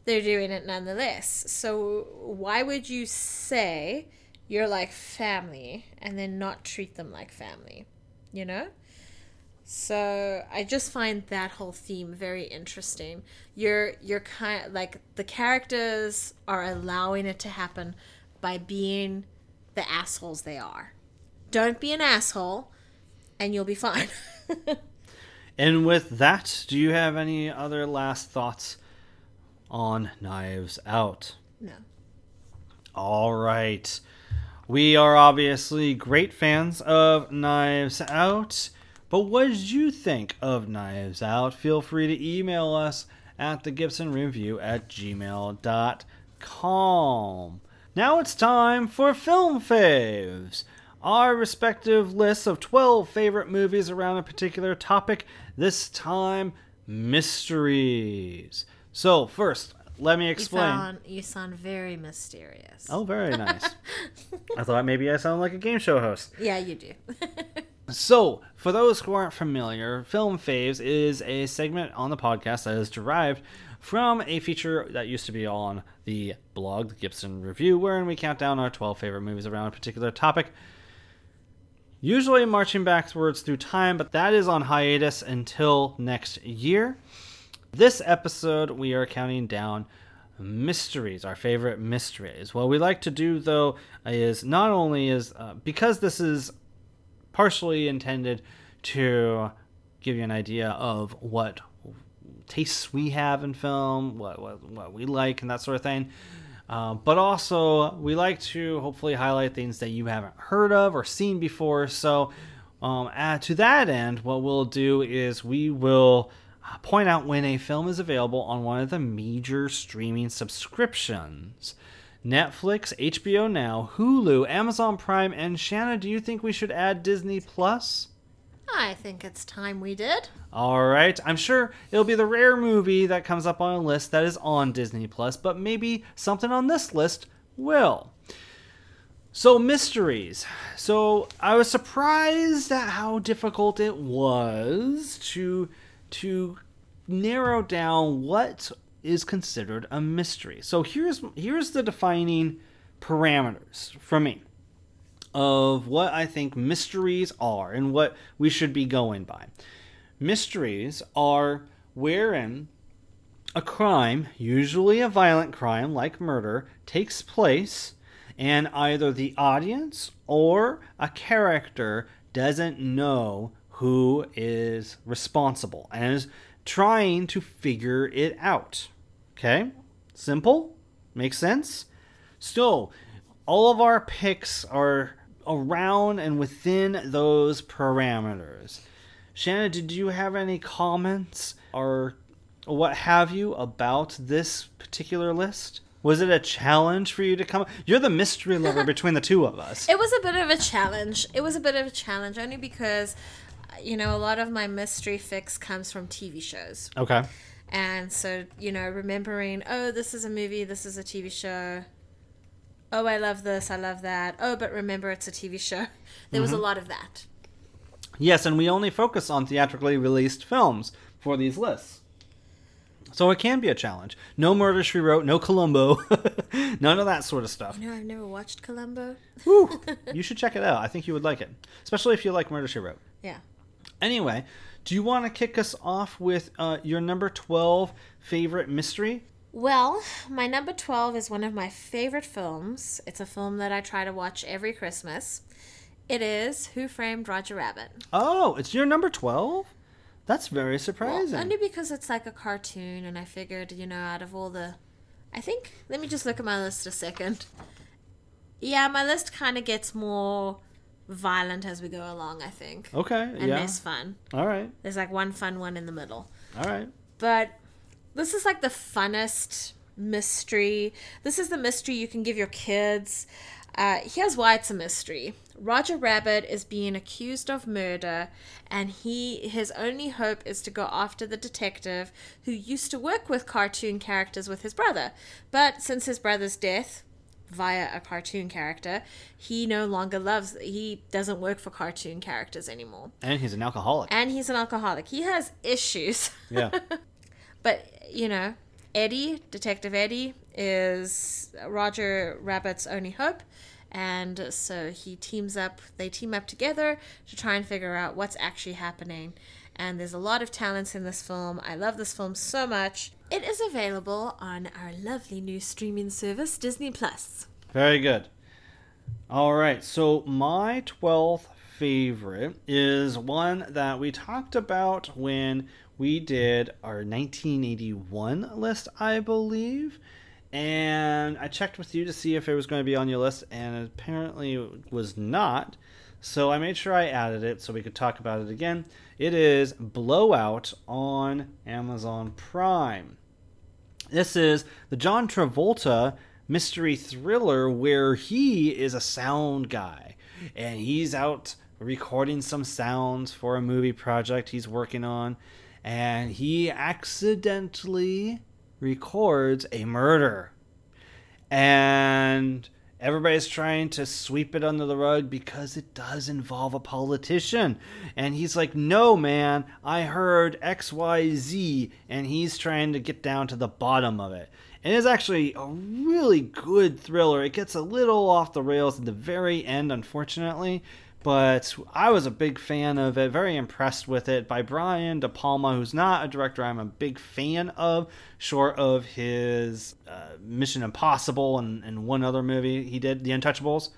S2: they're doing it nonetheless. So why would you say you're like family and then not treat them like family? You know? So I just find that whole theme very interesting. You're you're kind like the characters are allowing it to happen by being the assholes they are. Don't be an asshole and you'll be fine.
S1: And with that, do you have any other last thoughts on Knives Out?
S2: no.
S1: All right. We are obviously great fans of Knives Out, but what did you think of Knives Out? Feel free to email us at the Gibson Review at gmail.com. Now it's time for Film Faves, our respective lists of 12 favorite movies around a particular topic, this time mysteries. So, first, let me explain.
S2: You sound, you sound very mysterious.
S1: Oh, very nice. I thought maybe I sound like a game show host.
S2: Yeah, you do.
S1: So, for those who aren't familiar, Film Faves is a segment on the podcast that is derived from a feature that used to be on the blog, the Gibson Review, wherein we count down our 12 favorite movies around a particular topic. Usually marching backwards through time, but that is on hiatus until next year. This episode, we are counting down mysteries, our favorite mysteries. What we like to do, though, is not only is uh, because this is partially intended to give you an idea of what tastes we have in film, what what, what we like, and that sort of thing. Uh, but also, we like to hopefully highlight things that you haven't heard of or seen before. So, um, add to that end, what we'll do is we will uh, point out when a film is available on one of the major streaming subscriptions. Netflix, HBO Now, Hulu, Amazon Prime, and Shanna, do you think we should add Disney Plus?
S2: I think it's time we did.
S1: All right, I'm sure it'll be the rare movie that comes up on a list that is on Disney Plus, but maybe something on this list will. So mysteries. So I was surprised at how difficult it was to to narrow down what is considered a mystery. So here's here's the defining parameters for me of what I think mysteries are and what we should be going by. Mysteries are wherein a crime, usually a violent crime like murder, takes place and either the audience or a character doesn't know who is responsible and trying to figure it out. Okay? Simple? Makes sense? Still, all of our picks are around and within those parameters. Shanna, did you have any comments or what have you about this particular list? Was it a challenge for you to come? You're the mystery lover between the two of us.
S2: It was a bit of a challenge. It was a bit of a challenge only because, you know, a lot of my mystery fix comes from TV shows.
S1: Okay.
S2: And so, you know, remembering, oh, this is a movie, this is a TV show. Oh, I love this, I love that. Oh, but remember, it's a TV show. There was a
S1: Mhm.
S2: lot of that.
S1: Yes, and we only focus on theatrically released films for these lists. So it can be a challenge. No Murder She Wrote, no Columbo, none of that sort of stuff.
S2: You know, I've never watched Columbo.
S1: You should check it out. I think you would like it, especially if you like Murder She Wrote.
S2: Yeah.
S1: Anyway, do you want to kick us off with uh, your number 12 favorite mystery?
S2: Well, my number 12 is one of my favorite films. It's a film that I try to watch every Christmas. It is Who Framed Roger Rabbit?
S1: Oh, it's your number 12? That's very
S2: Well,
S1: surprising.
S2: only because it's like a cartoon, and I figured, you know, out of all the. I think. Let me just look at my list a second. Yeah, my list kind of gets more violent as we go along, I think.
S1: Okay,
S2: And
S1: yeah.
S2: less fun.
S1: All right.
S2: There's like one fun one in the middle.
S1: All right.
S2: But this is like the funnest mystery. This is the mystery you can give your kids. Uh, here's why it's a mystery. Roger Rabbit is being accused of murder, and he his only hope is to go after the detective who used to work with cartoon characters with his brother. But since his brother's death via a cartoon character, he no longer loves he doesn't work for cartoon characters anymore.
S1: And he's an alcoholic.
S2: And he's an alcoholic. He has issues.
S1: Yeah.
S2: But, you know, Eddie, Detective Eddie, is Roger Rabbit's only hope. And so he teams up, they team up together to try and figure out what's actually happening. And there's a lot of talents in this film. I love this film so much. It is available on our lovely new streaming service, Disney Plus.
S1: Very good. All right, so my 12th favorite is one that we talked about when we did our 1981 list, I believe. And I checked with you to see if it was going to be on your list, and apparently it was not. So I made sure I added it so we could talk about it again. It is Blow Out on Amazon Prime. This is the John Travolta mystery thriller where he is a sound guy and he's out recording some sounds for a movie project he's working on and he accidentally records a murder. And everybody's trying to sweep it under the rug because it does involve a politician. And he's like, no, man, I heard XYZ. And he's trying to get down to the bottom of it. And it's actually a really good thriller. It gets a little off the rails at the very end, unfortunately. But I was a big fan of it, very impressed with it by Brian De Palma, who's not a director I'm a big fan of, short of his uh, Mission Impossible and, and one other movie he did, The Untouchables.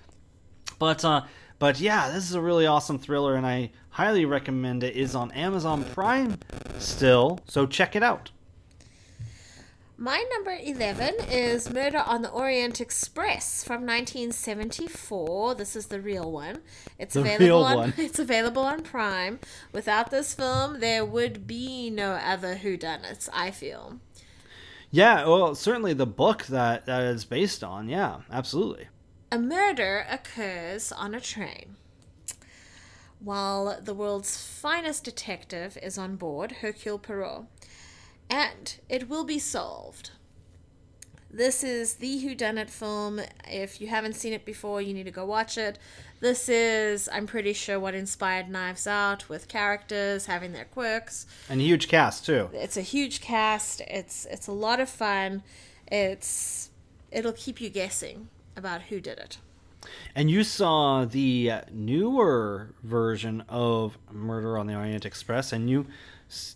S1: But uh, but yeah, this is a really awesome thriller, and I highly recommend it. It is on Amazon Prime still, so check it out.
S2: My number 11 is Murder on the Orient Express from 1974. This is the real one. It's
S1: The
S2: available on
S1: one.
S2: it's available on Prime. Without this film, there would be no other whodunits, I feel.
S1: Yeah, well, certainly the book that that is based on. Yeah, absolutely.
S2: A murder occurs on a train. While the world's finest detective is on board, Hercule Poirot, and it will be solved. This is the Whodunit film. If you haven't seen it before, you need to go watch it. This is, I'm pretty sure, what inspired Knives Out with characters having their quirks.
S1: And a huge cast too.
S2: It's a huge cast. It's it's a lot of fun. It's it'll keep you guessing about who did it.
S1: And you saw the newer version of Murder on the Orient Express, and you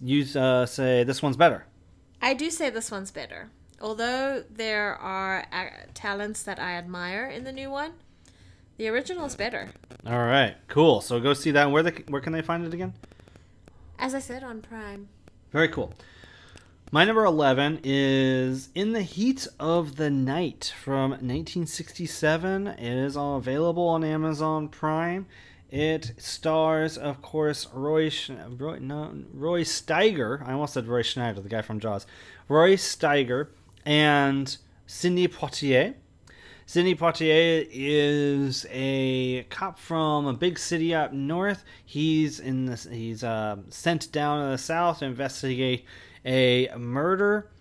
S1: you uh, say this one's better.
S2: I do say this one's better. Although there are uh, talents that I admire in the new one, the original is better.
S1: All right, cool. So go see that. Where the where can they find it again?
S2: As I said on Prime.
S1: Very cool. My number 11 is In the Heat of the Night from 1967. It is all available on Amazon Prime. It stars, of course, Roy, Roy, no, Roy Steiger. I almost said Roy Schneider, the guy from Jaws. Roy Steiger and Sidney Poitier. Sidney Poitier is a cop from a big city up north. He's in this. He's uh, sent down to the south to investigate a murder,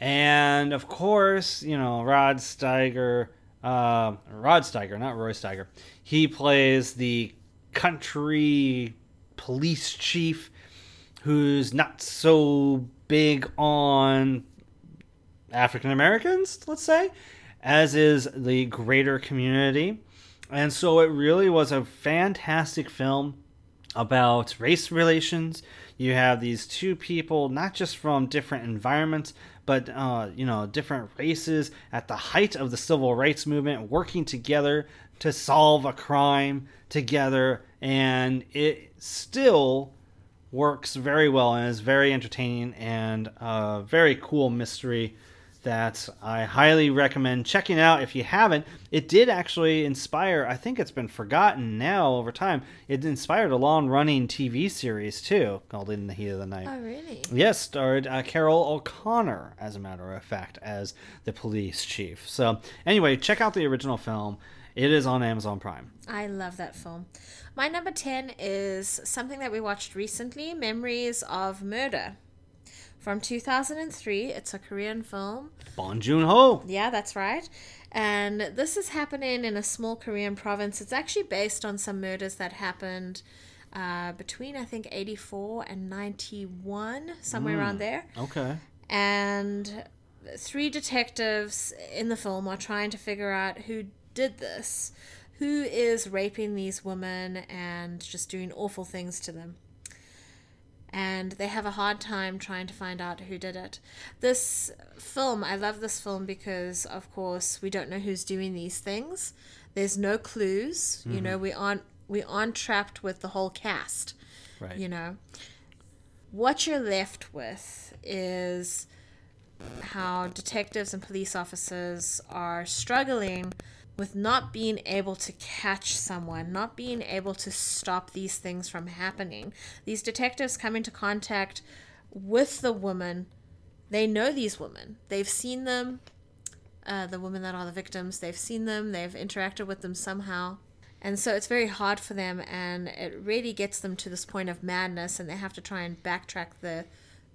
S1: and of course, you know Rod Steiger. Uh, Rod Steiger, not Roy Steiger. He plays the country police chief who's not so big on African Americans, let's say, as is the greater community. And so it really was a fantastic film about race relations. You have these two people, not just from different environments, but uh, you know, different races at the height of the civil rights movement, working together to solve a crime together, and it still works very well and is very entertaining and a very cool mystery that I highly recommend checking out if you haven't. It did actually inspire, I think it's been forgotten now over time, it inspired a long running TV series too called In the Heat of the Night.
S2: Oh, really?
S1: Yes, starred uh, Carroll O'Connor, as a matter of fact, as the police chief. So, anyway, check out the original film. It is on Amazon Prime.
S2: I love that film. My number 10 is something that we watched recently Memories of Murder from 2003. It's a Korean film.
S1: Bong Joon Ho.
S2: Yeah, that's right. And this is happening in a small Korean province. It's actually based on some murders that happened uh, between, I think, 84 and 91, somewhere
S1: Mm.
S2: around there.
S1: Okay.
S2: And three detectives in the film are trying to figure out who did this, who is raping these women and just doing awful things to them. And they have a hard time trying to find out who did it. This film, I love this film because, of course, we don't know who's doing these things. There's no clues. You
S1: Mhm.
S2: know, we aren't we aren't trapped with the whole cast.
S1: Right.
S2: You know, what you're left with is how detectives and police officers are struggling with not being able to catch someone, not being able to stop these things from happening. These detectives come into contact with the woman. They know these women. They've seen them, uh, the women that are the victims. They've seen them. They've interacted with them somehow. And so it's very hard for them, and it really gets them to this point of madness, and they have to try and backtrack the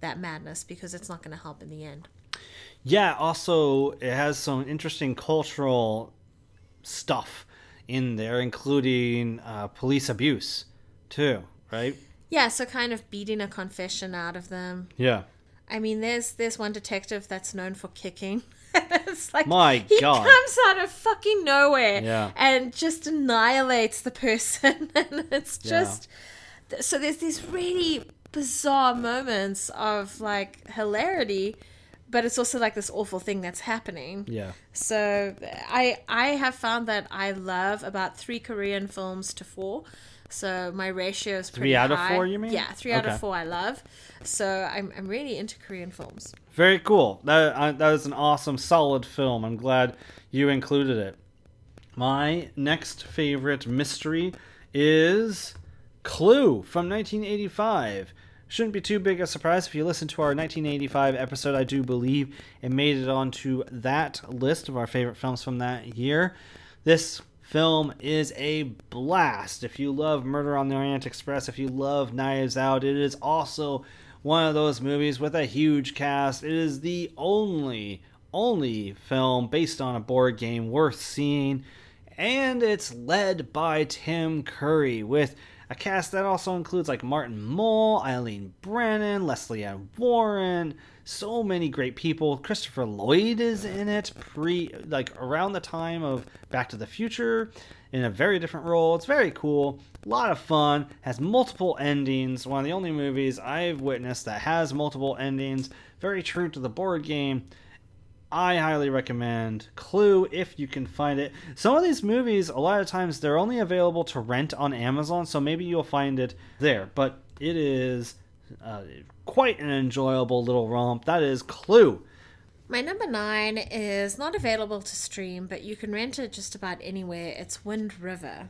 S2: that madness because it's not going to help in the end.
S1: Yeah, also, it has some interesting cultural stuff in there, including uh, police abuse, too, right?
S2: Yeah, so kind of beating a confession out of them.
S1: Yeah.
S2: I mean, there's there's one detective that's known for kicking. it's like
S1: My
S2: he
S1: God.
S2: comes out of fucking nowhere
S1: Yeah.
S2: and just annihilates the person, and it's
S1: Yeah.
S2: just so there's these really bizarre moments of like hilarity, but it's also like this awful thing that's happening.
S1: Yeah.
S2: So I I have found that I love about three Korean films to four. So my ratio is pretty
S1: Three out of four, you mean?
S2: Yeah, three out of four I love. So I'm I'm really into Korean films.
S1: Very cool. That uh, that was an awesome, solid film. I'm glad you included it. My next favorite mystery is Clue from 1985. Shouldn't be too big a surprise if you listen to our 1985 episode. I do believe it made it onto that list of our favorite films from that year. This film is a blast. If you love Murder on the Orient Express, if you love Knives Out, it is also one of those movies with a huge cast. It is the only, only film based on a board game worth seeing. And it's led by Tim Curry with a cast that also includes like Martin Mull, Eileen Brennan, Lesley Ann Warren, so many great people. Christopher Lloyd is in it, pre like around the time of Back to the Future, in a very different role. It's very cool, a lot of fun, has multiple endings. One of the only movies I've witnessed that has multiple endings. Very true to the board game. I highly recommend Clue if you can find it. Some of these movies, a lot of times, they're only available to rent on Amazon, so maybe you'll find it there. But it is uh, quite an enjoyable little romp. That is Clue.
S2: My number nine is not available to stream, but you can rent it just about anywhere. It's Wind River.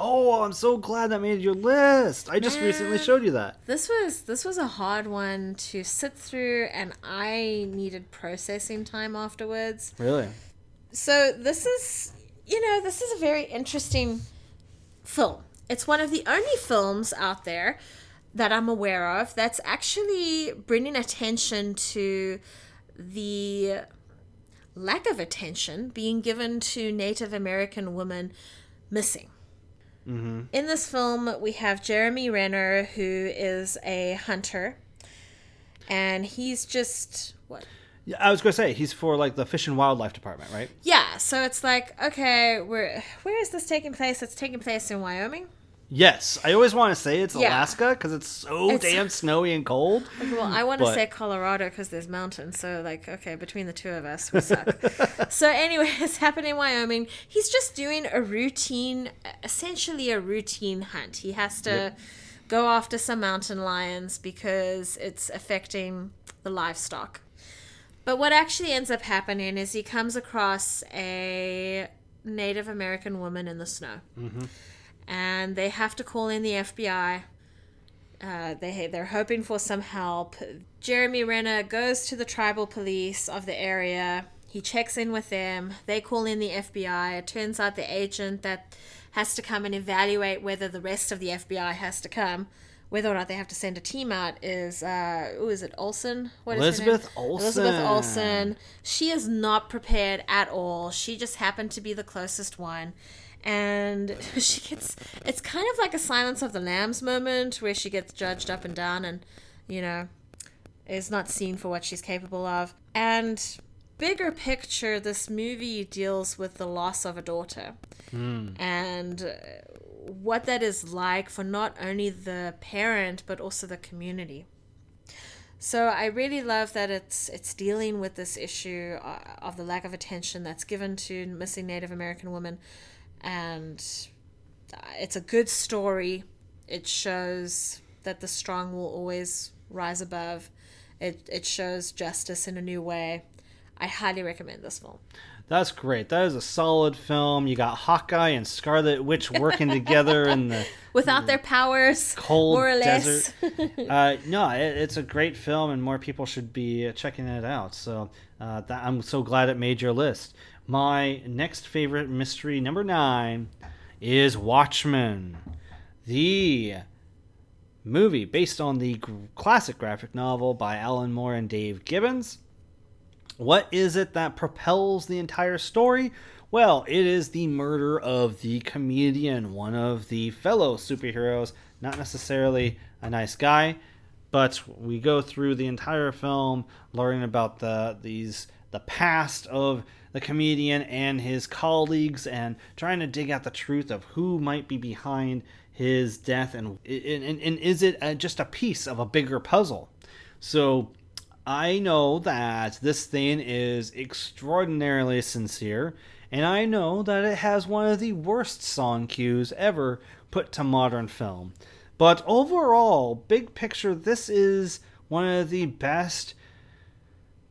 S1: Oh, I'm so glad that made your list. I just recently
S2: mm.
S1: showed you that.
S2: This was this was a hard one to sit through, and I needed processing time afterwards.
S1: Really?
S2: So this is, you know, this is a very interesting film. It's one of the only films out there that I'm aware of that's actually bringing attention to the lack of attention being given to Native American women missing.
S1: Mm-hmm.
S2: In this film, we have Jeremy Renner, who is a hunter, and he's just what?
S1: Yeah, I was gonna say he's for like the Fish and Wildlife Department, right?
S2: Yeah. So it's like, okay, where where is this taking place? It's taking place in Wyoming.
S1: Yes, I always want to say it's
S2: Yeah.
S1: Alaska because it's so
S2: It's-
S1: damn snowy and cold.
S2: Well, I want to
S1: But-
S2: say Colorado because there's mountains. So, like, okay, between the two of us, we suck. so, anyway, it's happened in Wyoming. He's just doing a routine, essentially a routine hunt. He has to
S11: Yep.
S2: go after some mountain lions because it's affecting the livestock. But what actually ends up happening is he comes across a Native American woman in the snow
S1: Mm-hmm.
S2: And they have to call in the FBI. Uh, they they're hoping for some help. Jeremy Renner goes to the tribal police of the area. He checks in with them. They call in the FBI. It turns out the agent that has to come and evaluate whether the rest of the FBI has to come, whether or not they have to send a team out, is uh, who is it? Olsen. What is her name?
S1: Elizabeth Olsen.
S2: Elizabeth.
S1: Olsen.
S2: She is not prepared at all. She just happened to be the closest one. And she gets, it's kind of like a Silence of the Lambs moment where she gets judged up and down and, you know, is not seen for what she's capable of. And bigger picture, this movie deals with the loss of a daughter and uh, what that is like for not only the parent but also the community. So I really love that it's it's dealing with this issue uh, of the lack of attention that's given to missing Native American women, and it's a good story. It shows that the strong will always rise above. It it shows justice in a new way. I highly recommend this film.
S1: That's great. That is a solid film. You got Hawkeye and Scarlet Witch working together in the
S2: Without their powers,
S1: cold
S2: more or less.
S1: desert. uh, no, it, it's a great film, and more people should be checking it out. So uh, that, I'm so glad it made your list. My next favorite mystery, number nine, is Watchmen, the movie based on the classic graphic novel by Alan Moore and Dave Gibbons. What is it that propels the entire story? Well, it is the murder of the comedian, one of the fellow superheroes, not necessarily a nice guy, but we go through the entire film learning about the these the past of the comedian and his colleagues and trying to dig out the truth of who might be behind his death and and, and, and is it uh just a piece of a bigger puzzle so I know that this thing is extraordinarily sincere, and I know that it has one of the worst song cues ever put to modern film. But overall, big picture, this is one of the best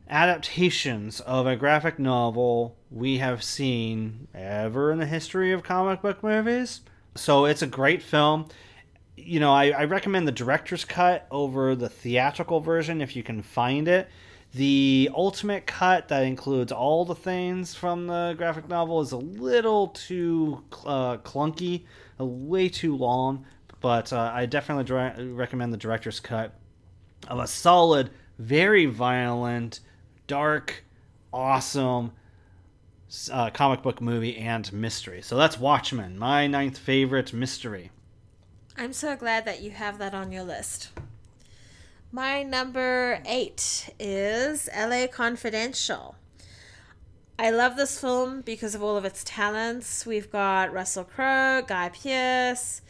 S1: adaptations of a graphic novel we have seen ever in the history of comic book movies. So it's a great film you know, I, I recommend the director's cut over the theatrical version if you can find it. The ultimate cut that includes all the things from the graphic novel is a little too uh, clunky, way too long, but uh, I definitely recommend the director's cut of a solid, very violent, dark, awesome uh, comic book movie and mystery. So that's Watchmen, my ninth favorite mystery.
S2: I'm so glad that you have that on your list. My number eight is LA Confidential. I love this film because of all of its talents. We've got Russell Crowe, Guy Pearce,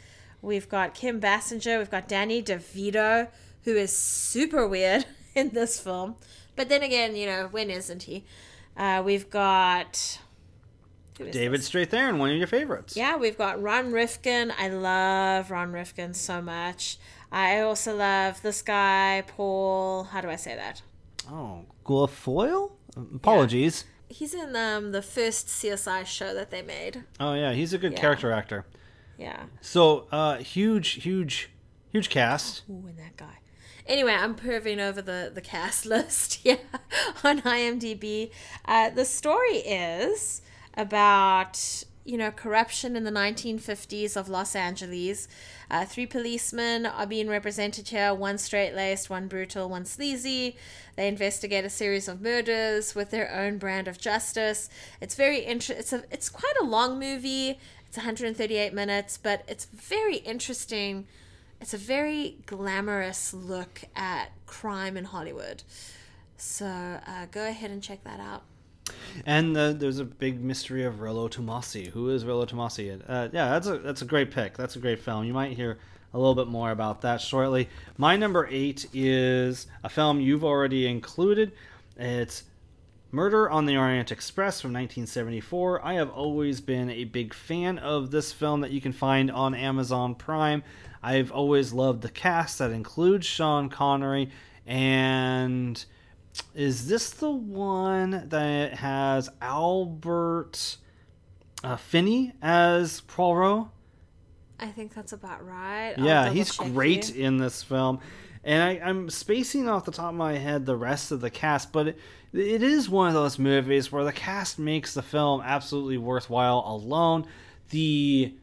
S2: we've got Kim Basinger, we've got Danny DeVito, who is super weird in this film. But then again, you know, when isn't he? Uh, we've got
S1: David Strathairn, one of your favorites.
S2: Yeah, we've got Ron Rifkin. I love Ron Rifkin so much. I also love this guy, Paul. How do I say that?
S1: Oh, Guilfoyle? Apologies.
S2: He's in um, the first CSI show that they made.
S1: Oh yeah, he's a good
S2: Yeah.
S1: character actor.
S2: Yeah.
S1: So, uh, huge, huge, huge cast.
S2: Ooh, and that guy. Anyway, I'm perving over the, the cast list yeah, on IMDb. Uh, the story is about, you know, corruption in the 1950s of Los Angeles. Uh, three policemen are being represented here one straight laced, one brutal, one sleazy. They investigate a series of murders with their own brand of justice. It's very inter- it's a it's quite a long movie. It's 138 minutes, but it's very interesting. It's a very glamorous look at crime in Hollywood. So uh, go ahead and check that out.
S1: And uh, there's a big mystery of Rollo Tomasi. Who is Rollo Tomasi? Uh, yeah, that's a that's a great pick. That's a great film. You might hear a little bit more about that shortly. My number eight is a film you've already included. It's Murder on the Orient Express from 1974. I have always been a big fan of this film that you can find on Amazon Prime. I've always loved the cast that includes Sean Connery and is this the one that has Albert uh, Finney as Poirot?
S2: I think that's about right. I'll
S1: yeah, he's great
S2: you.
S1: in this film. And I, I'm spacing off the top of my head the rest of the cast, but it, it is one of those movies where the cast makes the film absolutely worthwhile alone. The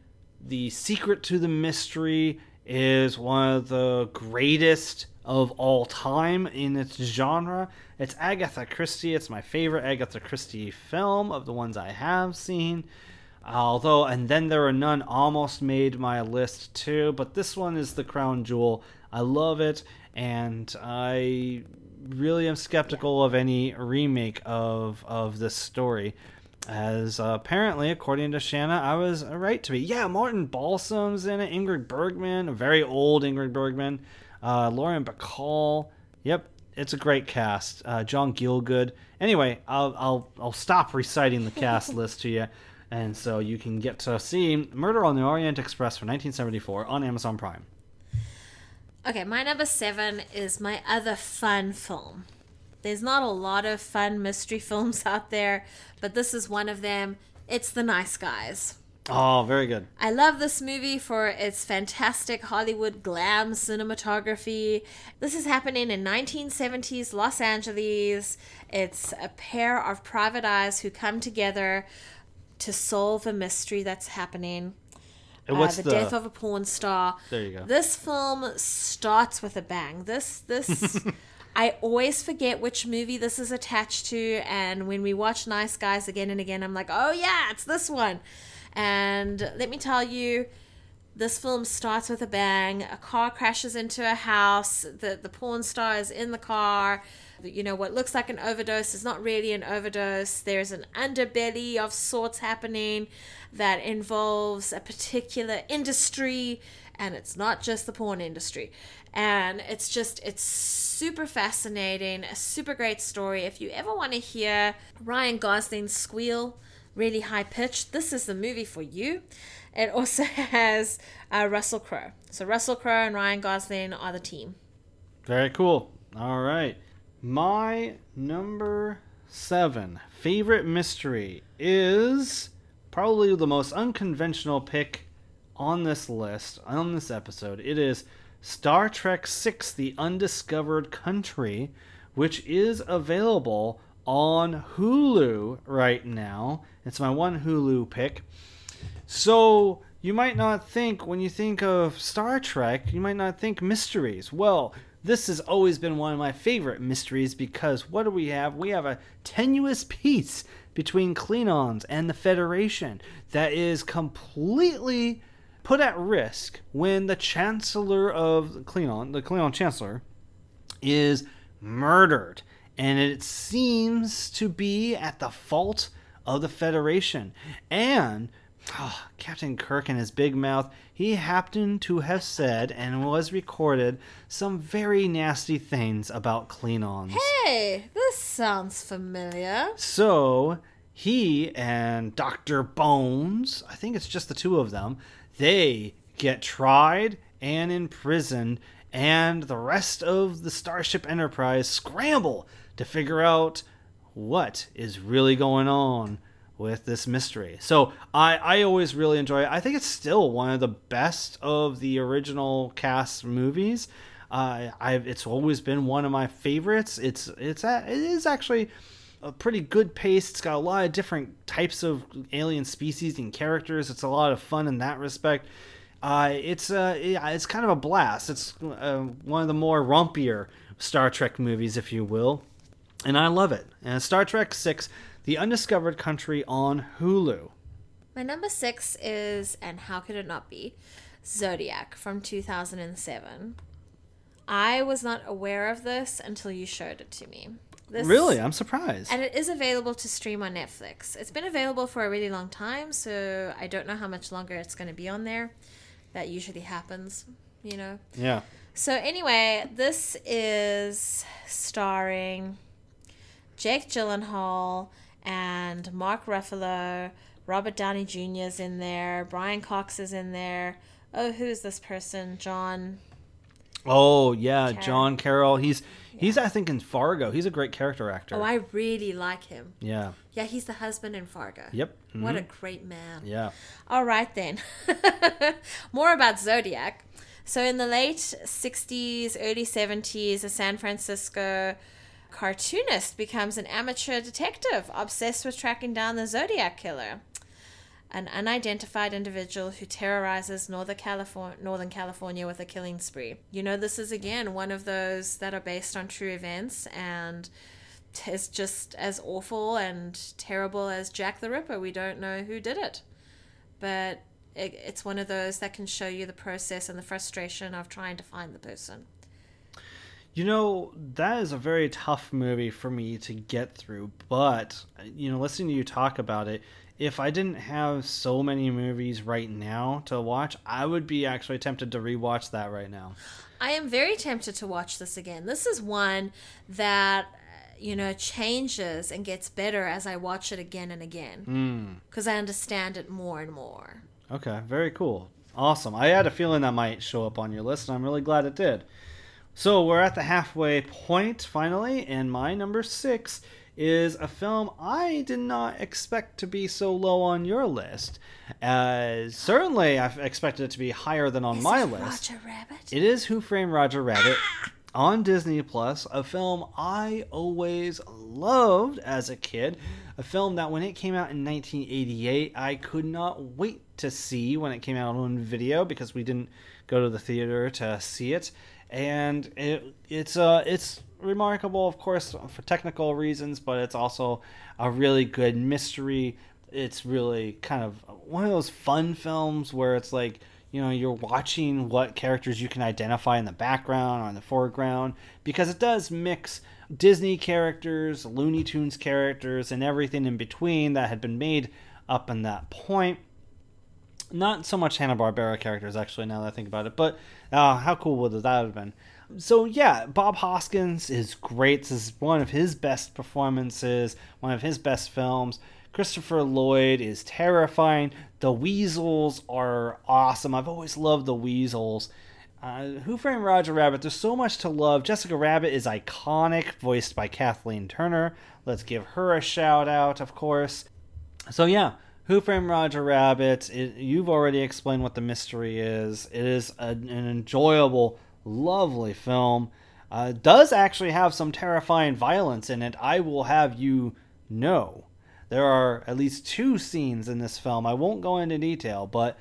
S1: the secret to the mystery is one of the greatest of all time in its genre. It's Agatha Christie. It's my favorite Agatha Christie film of the ones I have seen. Although, and then there are none almost made my list too, but this one is the crown jewel. I love it, and I really am skeptical of any remake of of this story. As uh, apparently, according to Shanna, I was right to be. Yeah, Martin Balsam's in it, Ingrid Bergman, a very old Ingrid Bergman, uh, Lauren Bacall. Yep, it's a great cast. Uh, John Gielgud. Anyway, I'll, I'll I'll stop reciting the cast list to you, and so you can get to see Murder on the Orient Express from 1974 on Amazon Prime.
S2: Okay, my number seven is my other fun film. There's not a lot of fun mystery films out there, but this is one of them. It's The Nice Guys.
S1: Oh, very good.
S2: I love this movie for its fantastic Hollywood glam cinematography. This is happening in 1970s Los Angeles. It's a pair of private eyes who come together to solve a mystery that's happening.
S1: And
S2: Uh,
S1: what's
S2: the,
S1: the-
S2: death of a porn star.
S1: There you go.
S2: This film starts with a bang. This this I always forget which movie this is attached to, and when we watch Nice Guys again and again, I'm like, oh yeah, it's this one. And let me tell you, this film starts with a bang. A car crashes into a house. The the porn star is in the car. You know what looks like an overdose is not really an overdose. There's an underbelly of sorts happening that involves a particular industry, and it's not just the porn industry. And it's just it's super fascinating, a super great story. If you ever want to hear Ryan Gosling squeal really high pitched, this is the movie for you. It also has uh, Russell Crowe. So Russell Crowe and Ryan Gosling are the team.
S1: Very cool. All right. My number seven favorite mystery is probably the most unconventional pick on this list, on this episode. It is Star Trek VI The Undiscovered Country, which is available on Hulu right now. It's my one Hulu pick. So you might not think when you think of Star Trek, you might not think mysteries. Well, this has always been one of my favorite mysteries because what do we have? We have a tenuous peace between Klingons and the Federation that is completely put at risk when the Chancellor of Klingon, the Klingon Chancellor, is murdered. And it seems to be at the fault of the Federation. And ah, Captain Kirk and his big mouth, he happened to have said and was recorded some very nasty things about Klingons.
S2: Hey, this sounds familiar.
S1: So he and Dr. Bones, I think it's just the two of them, they get tried and imprisoned, and the rest of the Starship Enterprise scramble to figure out what is really going on with this mystery. So I, I always really enjoy it. I think it's still one of the best of the original cast movies. Uh, I've it's always been one of my favorites. It's it's it is actually a pretty good pace. It's got a lot of different types of alien species and characters. It's a lot of fun in that respect. Uh, it's uh, it's kind of a blast. It's uh, one of the more rompier Star Trek movies, if you will, and I love it. And Star Trek Six: The Undiscovered Country on Hulu.
S2: My number six is, and how could it not be, Zodiac from 2007. I was not aware of this until you showed it to me. This,
S1: Really, I'm surprised.
S2: And it is available to stream on Netflix. It's been available for a really long time, so I don't know how much longer it's going to be on there. That usually happens, you know.
S1: Yeah.
S2: So anyway, this is starring Jake Gyllenhaal and Mark Ruffalo. Robert Downey Jr. is in there. Brian Cox is in there. Oh, who is this person? John.
S1: Oh yeah,
S2: Carroll.
S1: John Carroll. He's he's I think in Fargo. He's a great character actor.
S2: Oh, I really like him.
S1: yeah.
S2: Yeah, he's the husband in Fargo.
S1: Yep.
S2: What a
S1: Mhm.
S2: great man.
S1: Yeah.
S2: All right, then. More about Zodiac. So, in the late 60s, early 70s, a San Francisco cartoonist becomes an amateur detective obsessed with tracking down the Zodiac killer, an unidentified individual who terrorizes Northern California, Northern California with a killing spree. You know, this is again one of those that are based on true events and is just as awful and terrible as Jack the Ripper. We don't know who did it but it, it's one of those that can show you the process and the frustration of trying to find the person.
S1: You know, that is a very tough movie for me to get through, but you know, listening to you talk about it, if I didn't have so many movies right now to watch, I would be actually tempted to rewatch that right now.
S2: I am very tempted to watch this again. This is one that you know changes and gets better as I watch it again and again
S1: Mm.
S2: because I understand it more and more.
S1: Okay, very cool. Awesome. I had a feeling that might show up on your list, and I'm really glad it did. So we're at the halfway point finally, and my number six is a film I did not expect to be so low on your list. Uh, certainly, I expected it to be higher than on my list.
S2: Roger Rabbit.
S1: It is Who Framed Roger Rabbit on Disney Plus, a film I always loved as a kid. A film that when it came out in 1988, I could not wait to see when it came out on video because we didn't go to the theater to see it. And it, it's uh, it's remarkable, of course, for technical reasons, but it's also a really good mystery. It's really kind of one of those fun films where it's like you know you're watching what characters you can identify in the background or in the foreground because it does mix Disney characters, Looney Tunes characters, and everything in between that had been made up in that point. Not so much Hanna Barbera characters actually, now that I think about it, but uh, how cool would that have been? So yeah, Bob Hoskins is great. This is one of his best performances, one of his best films. Christopher Lloyd is terrifying. The Weasels are awesome. I've always loved the Weasels. Uh, Who Framed Roger Rabbit? There's so much to love. Jessica Rabbit is iconic, voiced by Kathleen Turner. Let's give her a shout out, of course. So yeah, Who Framed Roger Rabbit? It, you've already explained what the mystery is. It is a, an enjoyable, lovely film. Uh, does actually have some terrifying violence in it. I will have you know. There are at least two scenes in this film. I won't go into detail, but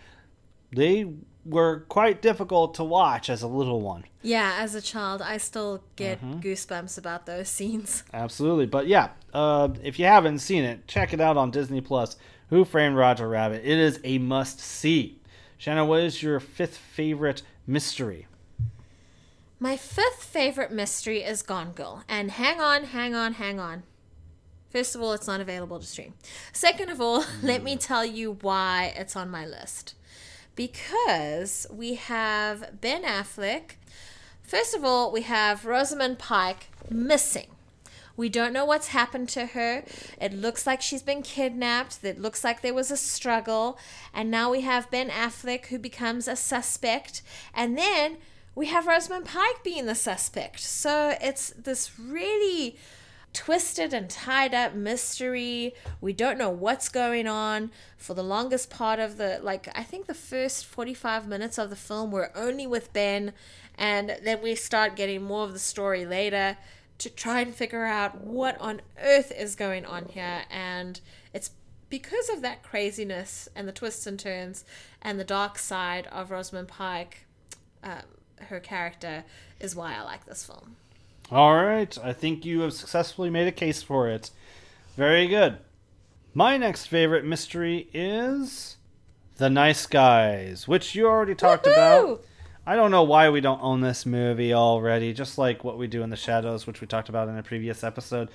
S1: they were quite difficult to watch as a little one.
S2: Yeah, as a child, I still get
S1: Mhm.
S2: goosebumps about those scenes.
S1: Absolutely. But yeah, uh, if you haven't seen it, check it out on Disney Plus. Who Framed Roger Rabbit? It is a must see. Shanna, what is your fifth favorite mystery?
S2: My fifth favorite mystery is Gone Girl. And hang on, hang on, hang on. First of all, it's not available to stream. Second of all, let me hmm. tell you why it's on my list. Because we have Ben Affleck. First of all, we have Rosamund Pike missing. We don't know what's happened to her. It looks like she's been kidnapped. It looks like there was a struggle. And now we have Ben Affleck who becomes a suspect. And then we have Rosamund Pike being the suspect. So it's this really twisted and tied up mystery. We don't know what's going on for the longest part of the like I think the first 45 minutes of the film were only with Ben and then we start getting more of the story later to try and figure out what on earth is going on here and it's because of that craziness and the twists and turns and the dark side of Rosamund Pike um, her character is why I like this film.
S1: All right, I think you have successfully made a case for it. Very good. My next favorite mystery is The Nice Guys, which you already talked about. I don't know why we don't own this movie already, just like what we do in the Shadows, which we talked about in a previous episode.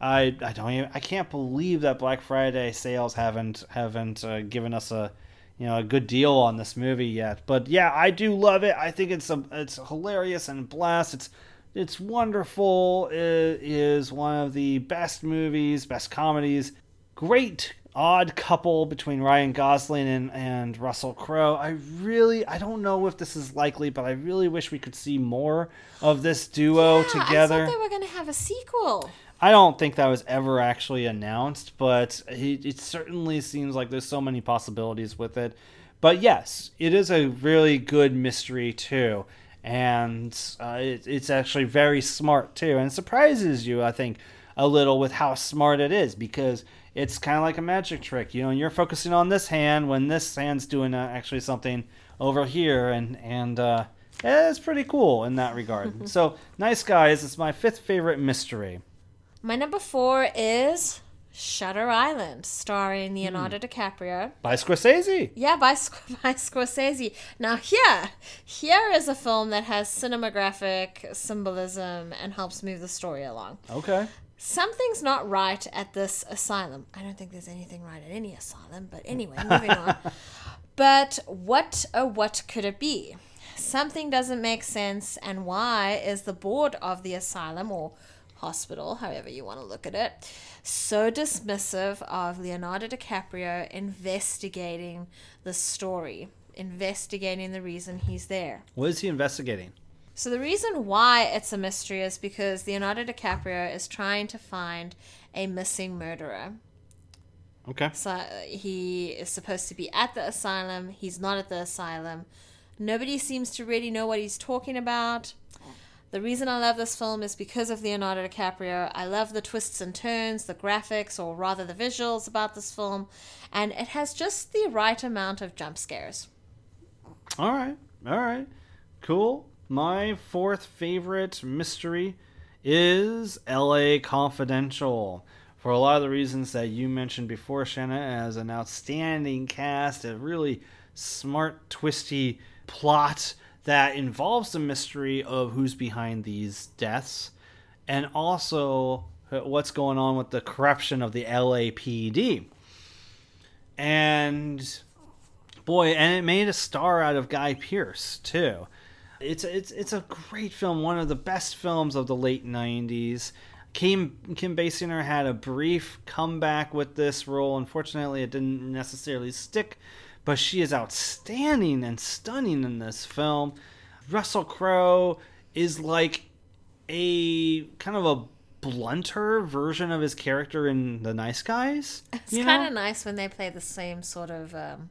S1: I I don't even I can't believe that Black Friday sales haven't haven't uh, given us a you know a good deal on this movie yet. But yeah, I do love it. I think it's a, it's hilarious and blast. It's it's wonderful. It is one of the best movies, best comedies. Great odd couple between Ryan Gosling and, and Russell Crowe. I really, I don't know if this is likely, but I really wish we could see more of this duo
S2: Yeah,
S1: together.
S2: I thought they were going to have a sequel.
S1: I don't think that was ever actually announced, but it, it certainly seems like there's so many possibilities with it. But yes, it is a really good mystery too, and uh, it, it's actually very smart too, and it surprises you, I think, a little with how smart it is because it's kind of like a magic trick, you know. And you're focusing on this hand when this hand's doing uh, actually something over here, and and uh, it's pretty cool in that regard. so, nice guys, it's my fifth favorite mystery.
S2: My number four is Shutter Island, starring. Leonardo hmm. DiCaprio.
S1: By Scorsese.
S2: Yeah, by, by Scorsese. Now, here, here is a film that has cinematographic symbolism and helps move the story along.
S1: Okay.
S2: Something's not right at this asylum. I don't think there's anything right at any asylum, but anyway, moving on. But what, oh, what could it be? Something doesn't make sense, and why is the board of the asylum or hospital, however you want to look at it, so dismissive of Leonardo DiCaprio investigating the story, investigating the reason he's there?
S1: What is he investigating?
S2: So the reason why it's a mystery is because Leonardo DiCaprio is trying to find a missing murderer.
S1: Okay.
S2: So uh, he is supposed to be at the asylum. He's not at the asylum. Nobody seems to really know what he's talking about. The reason I love this film is because of Leonardo DiCaprio. I love the twists and turns, the graphics, or rather the visuals about this film, and it has just the right amount of jump scares.
S1: All right. All right. Cool. My fourth favorite mystery is LA Confidential. For a lot of the reasons that you mentioned before, Shanna, as an outstanding cast, a really smart, twisty plot that involves the mystery of who's behind these deaths and also what's going on with the corruption of the LAPD. And boy, and it made a star out of Guy Pearce too. It's it's it's a great film, one of the best films of the late '90s. Kim Kim Basinger had a brief comeback with this role. Unfortunately, it didn't necessarily stick, but she is outstanding and stunning in this film. Russell Crowe is like a kind of a blunter version of his character in The Nice Guys.
S2: It's kind of nice when they play the same sort of um,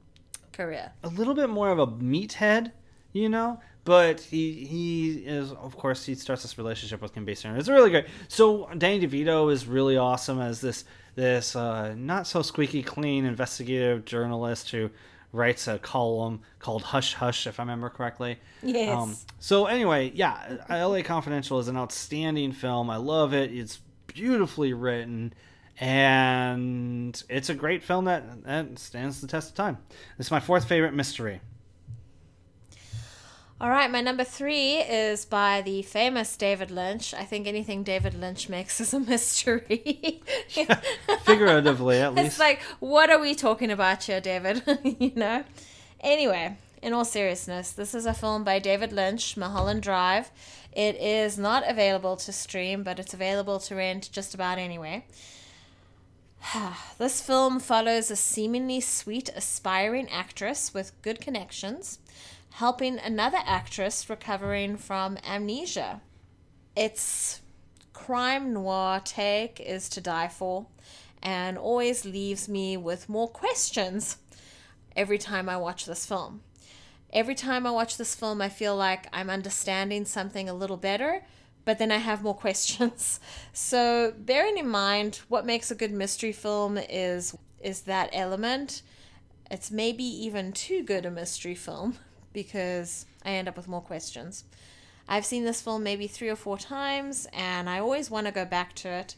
S2: career.
S1: a little bit more of a meathead, you know. But he he is of course he starts this relationship with Kim Basinger. It's really great. So Danny DeVito is really awesome as this this uh, not so squeaky clean investigative journalist who writes a column called Hush Hush, if I remember correctly. Um,
S2: Yes.
S1: so anyway, yeah, L.A. Confidential is an outstanding film. I love it. It's beautifully written, and it's a great film that, that stands the test of time. This is my fourth favorite mystery.
S2: All right, my number three is by the famous David Lynch. I think anything David Lynch makes is a mystery.
S1: Figuratively, at least.
S2: it's like, what are we talking about here, David? you know? Anyway, in all seriousness, this is a film by David Lynch, Mulholland Drive. It is not available to stream, but it's available to rent just about anywhere. this film follows a seemingly sweet, aspiring actress with good connections helping another actress recovering from amnesia. Its crime noir take is to die for and always leaves me with more questions every time I watch this film. Every time I watch this film, I feel like I'm understanding something a little better, but then I have more questions. So, bearing in mind what makes a good mystery film is is that element. It's maybe even too good a mystery film because I end up with more questions. I've seen this film maybe three or four times, and I always want to go back to it.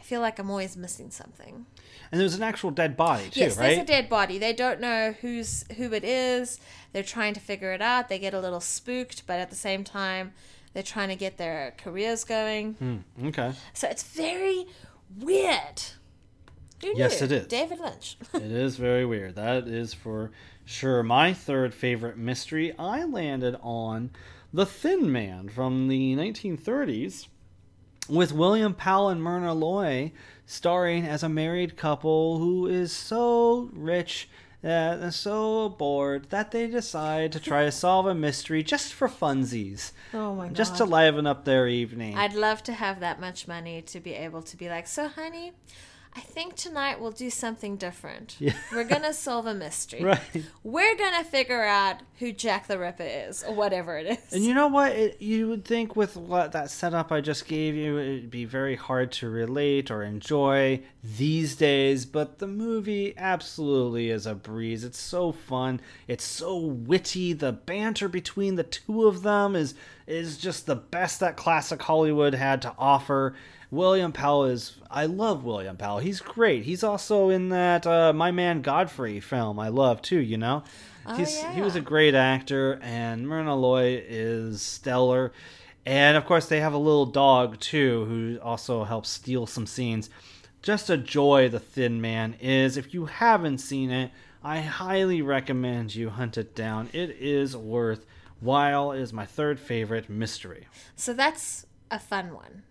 S2: I feel like I'm always missing something.
S1: And there's an actual dead body too,
S2: yes,
S1: right?
S2: there's a dead body. They don't know who's who it is. They're trying to figure it out. They get a little spooked, but at the same time, they're trying to get their careers going.
S1: Hmm, okay.
S2: So it's very weird. Who
S1: Yes, it is.
S2: David Lynch.
S1: it is very weird. That is for sure. My third favorite mystery, I landed on The Thin Man from the 1930s with William Powell and Myrna Loy starring as a married couple who is so rich that they're so bored that they decide to try to solve a mystery just for funsies.
S2: Oh my
S1: Just to liven up their evening.
S2: I'd love to have that much money to be able to be like, so honey, I think tonight we'll do something different.
S1: Yeah.
S2: We're gonna solve a mystery.
S1: Right.
S2: We're gonna figure out who Jack the Ripper is, or whatever it is.
S1: And you know what? It, you would think with what that setup I just gave you, it'd be very hard to relate or enjoy these days. But the movie absolutely is a breeze. It's so fun. It's so witty. The banter between the two of them is is just the best that classic Hollywood had to offer. William Powell is. I love William Powell. He's great. He's also in that uh, My Man Godfrey film. I love too. You know.
S2: Oh,
S1: He's, He was a great actor, and Myrna Loy is stellar. And of course, they have a little dog too, who also helps steal some scenes. Just a joy, The Thin Man is. If you haven't seen it, I highly recommend you hunt it down. It is worth while. Is my third favorite mystery.
S2: So that's a fun one.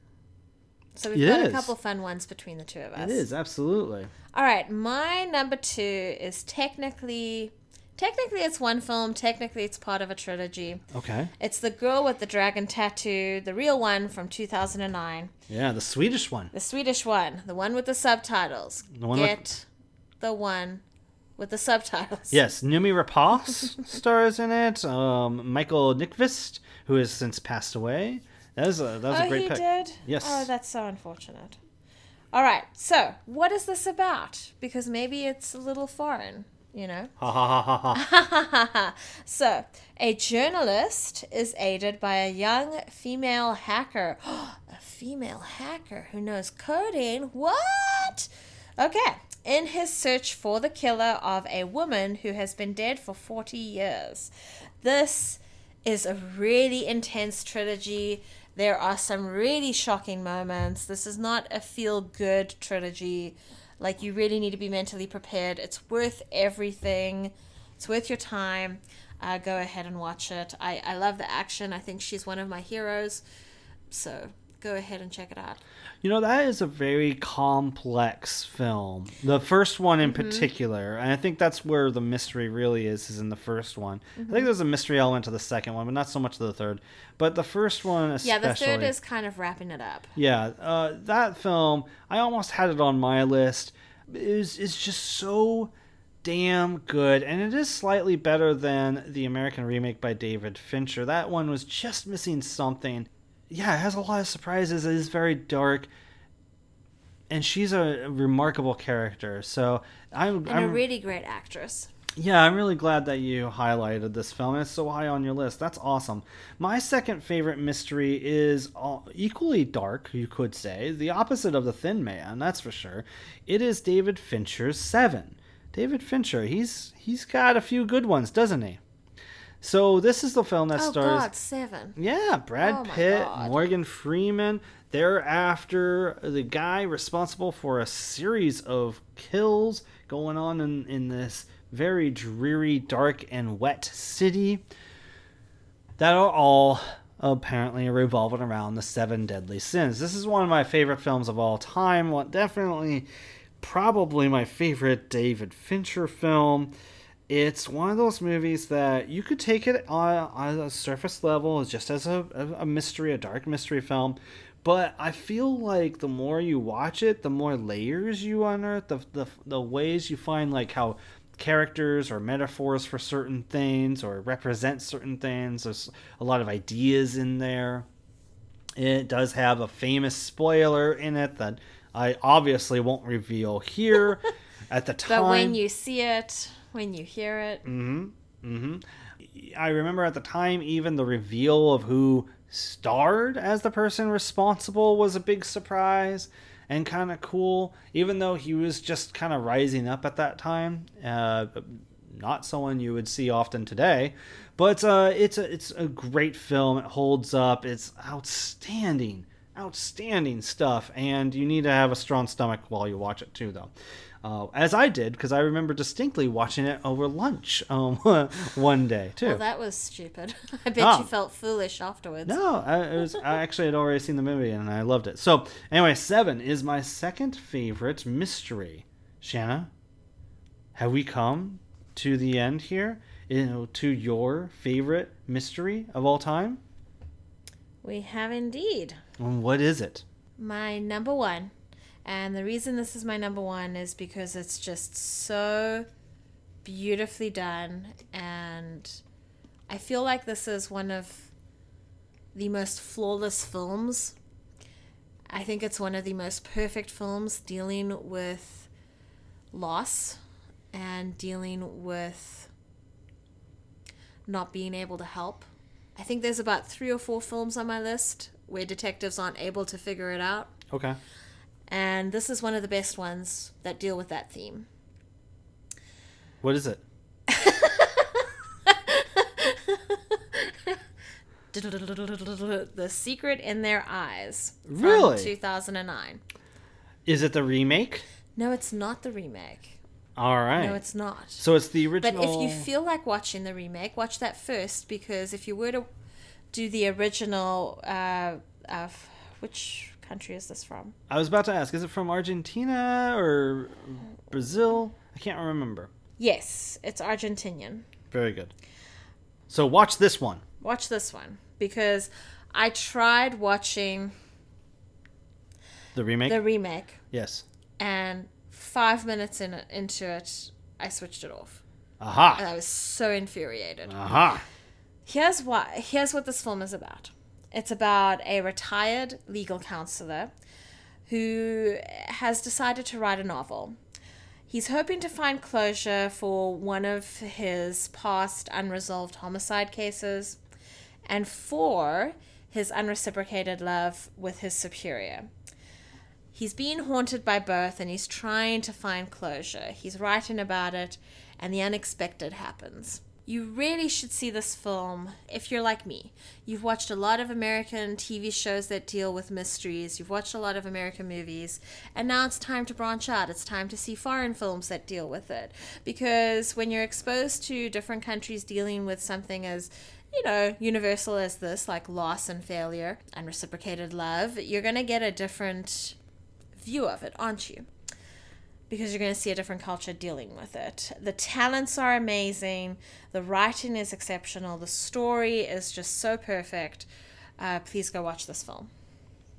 S2: So we've
S1: It
S2: got
S1: is.
S2: a couple fun ones between the two of us.
S1: It is absolutely.
S2: All right, my number two is technically, technically it's one film. Technically, it's part of a trilogy.
S1: Okay.
S2: It's the girl with the dragon tattoo, the real one from 2009,
S1: Yeah, the Swedish one.
S2: the Swedish one, the one with the subtitles.
S1: The one with-
S2: Get the one with the subtitles.
S1: Yes, Noomi Rapace stars in it. Um, Michael Nyqvist, who has since passed away. That was a that was
S2: oh,
S1: a great
S2: he
S1: pick.
S2: did.
S1: Yes.
S2: Oh, that's so unfortunate. All right, so what is this about? Because maybe it's a little foreign, you know.
S1: Ha ha ha ha ha.
S2: so, a journalist is aided by a young female hacker. a female hacker who knows coding? What? Okay. In his search for the killer of a woman who has been dead for 40 years. This is a really intense trilogy. There are some really shocking moments. This is not a feel good trilogy. Like, you really need to be mentally prepared. It's worth everything. It's worth your time. Uh, go ahead and watch it. I, I love the action. I think she's one of my heroes. So go ahead and check it out.
S1: You know, that is a very complex film. The first one in
S2: Mhm.
S1: particular. And I think that's where the mystery really is, is in the first one. I
S2: Mhm.
S1: think there's a mystery element to the second one, but not so much to the third. But the first one especially.
S2: Yeah, the third is kind of wrapping it up.
S1: Yeah, uh, that film, I almost had it on my list. Is is just so damn good, and it is slightly better than the American remake by David Fincher. That one was just missing something. Yeah, it has a lot of surprises. It is very dark, and she's a remarkable character. So I'm,
S2: And
S1: I'm
S2: a really great actress.
S1: yeah, I'm really glad that you highlighted this film. It's so high on your list. That's awesome. My second favorite mystery is uh, equally dark, you could say. The opposite of The Thin Man, that's for sure. It is David Fincher's Seven. David Fincher, he's he's got a few good ones, doesn't he? So this is the film that starts.
S2: oh
S1: stars
S2: God, seven.
S1: yeah, Brad
S2: Oh
S1: Pitt, Morgan Freeman. They're after the guy responsible for a series of kills going on in, in this very dreary, dark, and wet city that are all apparently revolving around the seven deadly sins. This is one of my favorite films of all time. Well, definitely, probably my favorite David Fincher film. It's one of those movies that you could take it on, on a surface level, just as a, a mystery, a dark mystery film. But I feel like the more you watch it, the more layers you unearth, the, the, the ways you find like how characters or metaphors for certain things or represent certain things. There's a lot of ideas in there. It does have a famous spoiler in it that I obviously won't reveal here. At the time,
S2: But when you see it, when you hear it,
S1: hmm hmm I remember at the time, even the reveal of who starred as the person responsible was a big surprise and kind of cool. Even though he was just kind of rising up at that time, uh, not someone you would see often today. But uh, it's a it's a great film. It holds up. It's outstanding, outstanding stuff. And you need to have a strong stomach while you watch it too, though uh, as I did because I remember distinctly watching it over lunch um, one day too.
S2: well, that was stupid. I bet
S1: Ah.
S2: you felt foolish afterwards.
S1: no, I, it was, I actually had already seen the movie and I loved it. So anyway, seven is my second favorite mystery. Shanna, have we come to the end here? You know, to your favorite mystery of all time?
S2: We have indeed.
S1: And what is it?
S2: My number one. And the reason this is my number one is because it's just so beautifully done. And I feel like this is one of the most flawless films. I think it's one of the most perfect films dealing with loss and dealing with not being able to help. I think there's about three or four films on my list where detectives aren't able to figure it out.
S1: Okay.
S2: And this is one of the best ones that deal with that theme.
S1: What is it?
S2: The Secret in Their Eyes. From
S1: Really?
S2: 2009.
S1: Is it the remake?
S2: No, it's not the remake.
S1: All right.
S2: No, it's not.
S1: So it's the original.
S2: But if you feel like watching the remake, watch that first because if you were to do the original, uh, of which country is this from?
S1: I was about to ask, is it from Argentina or Brazil? I can't remember.
S2: Yes, it's Argentinian.
S1: Very good. So watch this one.
S2: Watch this one because I tried watching
S1: The remake?
S2: the remake
S1: yes.
S2: and five minutes in into it, I switched it off.
S1: Aha.
S2: And I was so infuriated.
S1: Aha.
S2: Here's why. Here's what this film is about. It's about a retired legal counselor who has decided to write a novel. He's hoping to find closure for one of his past unresolved homicide cases and for his unreciprocated love with his superior. He's being haunted by both and he's trying to find closure. He's writing about it, and the unexpected happens. You really should see this film if you're like me. You've watched a lot of American TV shows that deal with mysteries, you've watched a lot of American movies, and now it's time to branch out. It's time to see foreign films that deal with it. Because when you're exposed to different countries dealing with something as you know, universal as this, like loss and failure and reciprocated love, you're going to get a different view of it, aren't you? Because you're going to see a different culture dealing with it. The talents are amazing, the writing is exceptional, the story is just so perfect. Uh, please go watch this film.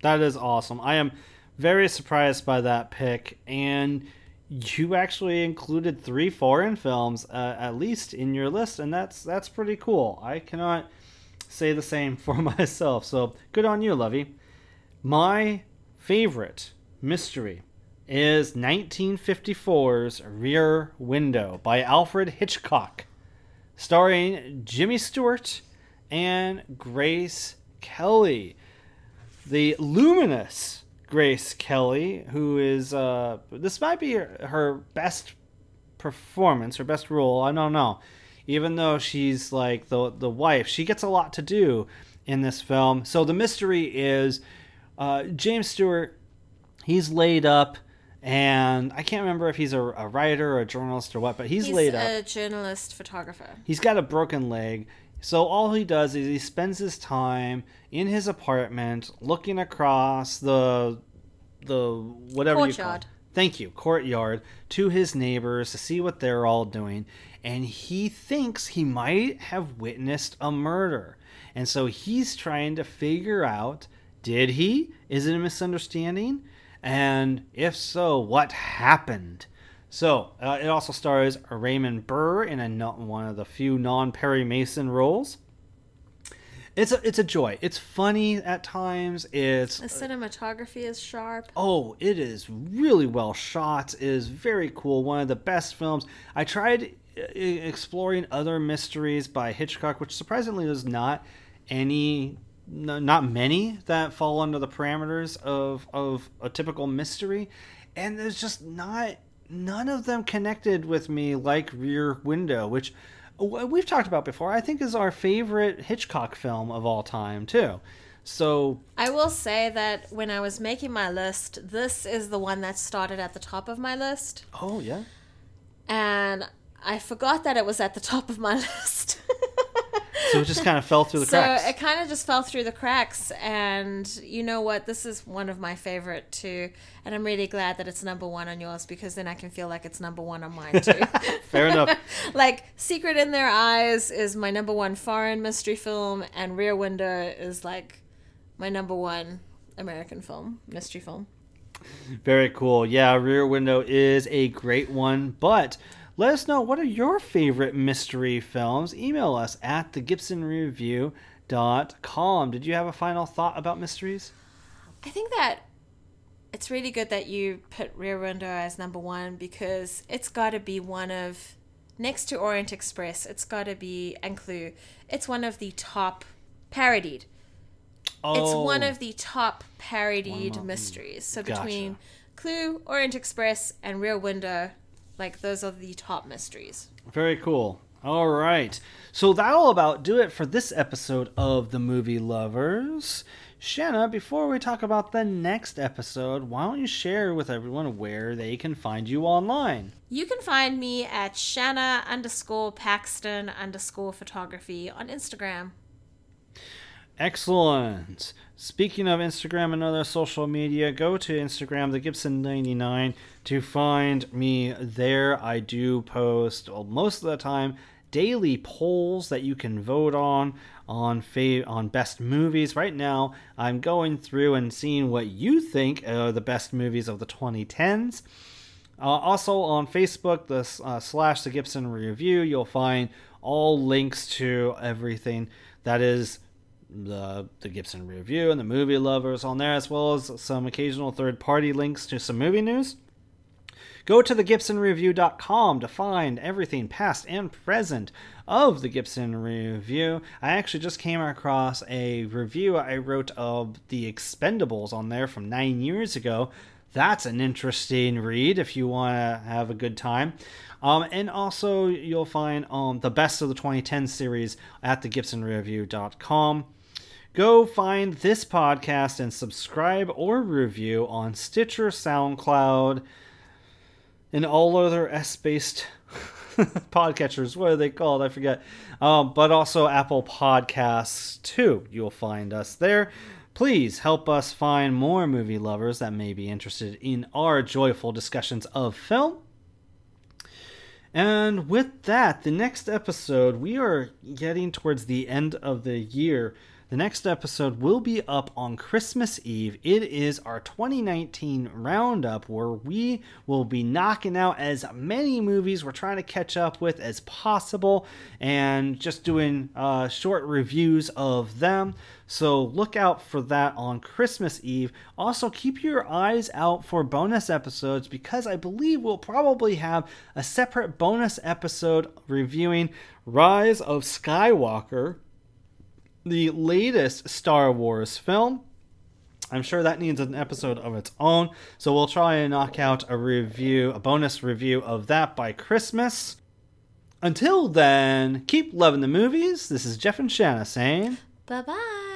S1: That is awesome. I am very surprised by that pick, and you actually included three foreign films uh, at least in your list, and that's that's pretty cool. I cannot say the same for myself, so good on you, Lovey. My favorite mystery is 1954's Rear Window by Alfred Hitchcock, starring Jimmy Stewart and Grace Kelly the luminous Grace Kelly, who is uh, this might be her, her best performance, her best role. I don't know even though she's like the the wife, she gets a lot to do in this film. So the mystery is uh, James Stewart. He's laid up, and I can't remember if he's a, a writer or a journalist or what, but he's,
S2: He's
S1: laid up.
S2: a journalist photographer.
S1: He's got a broken leg. So all he does is he spends his time in his apartment looking across the the whatever you call it. Thank you, courtyard to his neighbors to see what they're all doing and he thinks he might have witnessed a murder. And so he's trying to figure out did he? Is it a misunderstanding? And if so, what happened? So uh, it also stars Raymond Burr in a one of the few non Perry Mason roles. It's a it's a joy. It's funny at times. It's
S2: The cinematography is sharp.
S1: oh, it is really well shot. It is very cool. One of the best films. I tried uh, exploring other mysteries by Hitchcock, which surprisingly there's not any, no, not many that fall under the parameters of of a typical mystery, and there's just not none of them connected with me like Rear Window, which we've talked about before. I think is our favorite Hitchcock film of all time too. So
S2: I will say that when I was making my list, this is the one that started at the top of my list.
S1: oh yeah.
S2: And I forgot that it was at the top of my list.
S1: So it just kind of fell through the
S2: so
S1: cracks.
S2: it kind of just fell through the cracks. And you know what? This is one of my favorite too. And I'm really glad that it's number one on yours because then I can feel like it's number one on mine too.
S1: Fair enough.
S2: like Secret in Their Eyes is my number one foreign mystery film, and Rear Window is like my number one American film, mystery film.
S1: Very cool. Yeah, Rear Window is a great one, but let us know what are your favorite mystery films. Email us at thegibsonreview.com. Did you have a final thought about mysteries?
S2: I think that it's really good that you put Rear Window as number one because it's got to be one of, next to Orient Express, it's got to be, and Clue, it's one of the top parodied. Oh. It's one of the top parodied mysteries. So
S1: Gotcha.
S2: between Clue, Orient Express, and Rear Window, like those are the top mysteries.
S1: Very cool. All right. So that'll about do it for this episode of The Movie Lovers. Shanna, before we talk about the next episode, why don't you share with everyone where they can find you online?
S2: You can find me at Shanna underscore Paxton underscore photography on Instagram.
S1: Excellent. Speaking of Instagram and other social media, go to Instagram, the Gibson99, to find me there. I do post well, most of the time daily polls that you can vote on on fa- on best movies. Right now, I'm going through and seeing what you think are the best movies of the 2010s. Uh, also on Facebook, the uh, slash the Gibson Review, you'll find all links to everything that is the the Gibson Review and the movie lovers on there, as well as some occasional third party links to some movie news. Go to thegibsonreview.com to find everything past and present of the Gibson Review. I actually just came across a review I wrote of The Expendables on there from nine years ago. That's an interesting read if you want to have a good time. Um, and also, you'll find um, the best of the 2010 series at thegibsonreview.com. Go find this podcast and subscribe or review on Stitcher, SoundCloud, and all other S based podcatchers. What are they called? I forget. Um, but also Apple Podcasts, too. You'll find us there. Please help us find more movie lovers that may be interested in our joyful discussions of film. And with that, the next episode, we are getting towards the end of the year. The next episode will be up on Christmas Eve. It is our 2019 roundup where we will be knocking out as many movies we're trying to catch up with as possible and just doing uh, short reviews of them. So look out for that on Christmas Eve. Also, keep your eyes out for bonus episodes because I believe we'll probably have a separate bonus episode reviewing Rise of Skywalker the latest Star Wars film. I'm sure that needs an episode of its own, so we'll try and knock out a review, a bonus review of that by Christmas. Until then, keep loving the movies. This is Jeff and Shanna saying.
S2: Bye bye.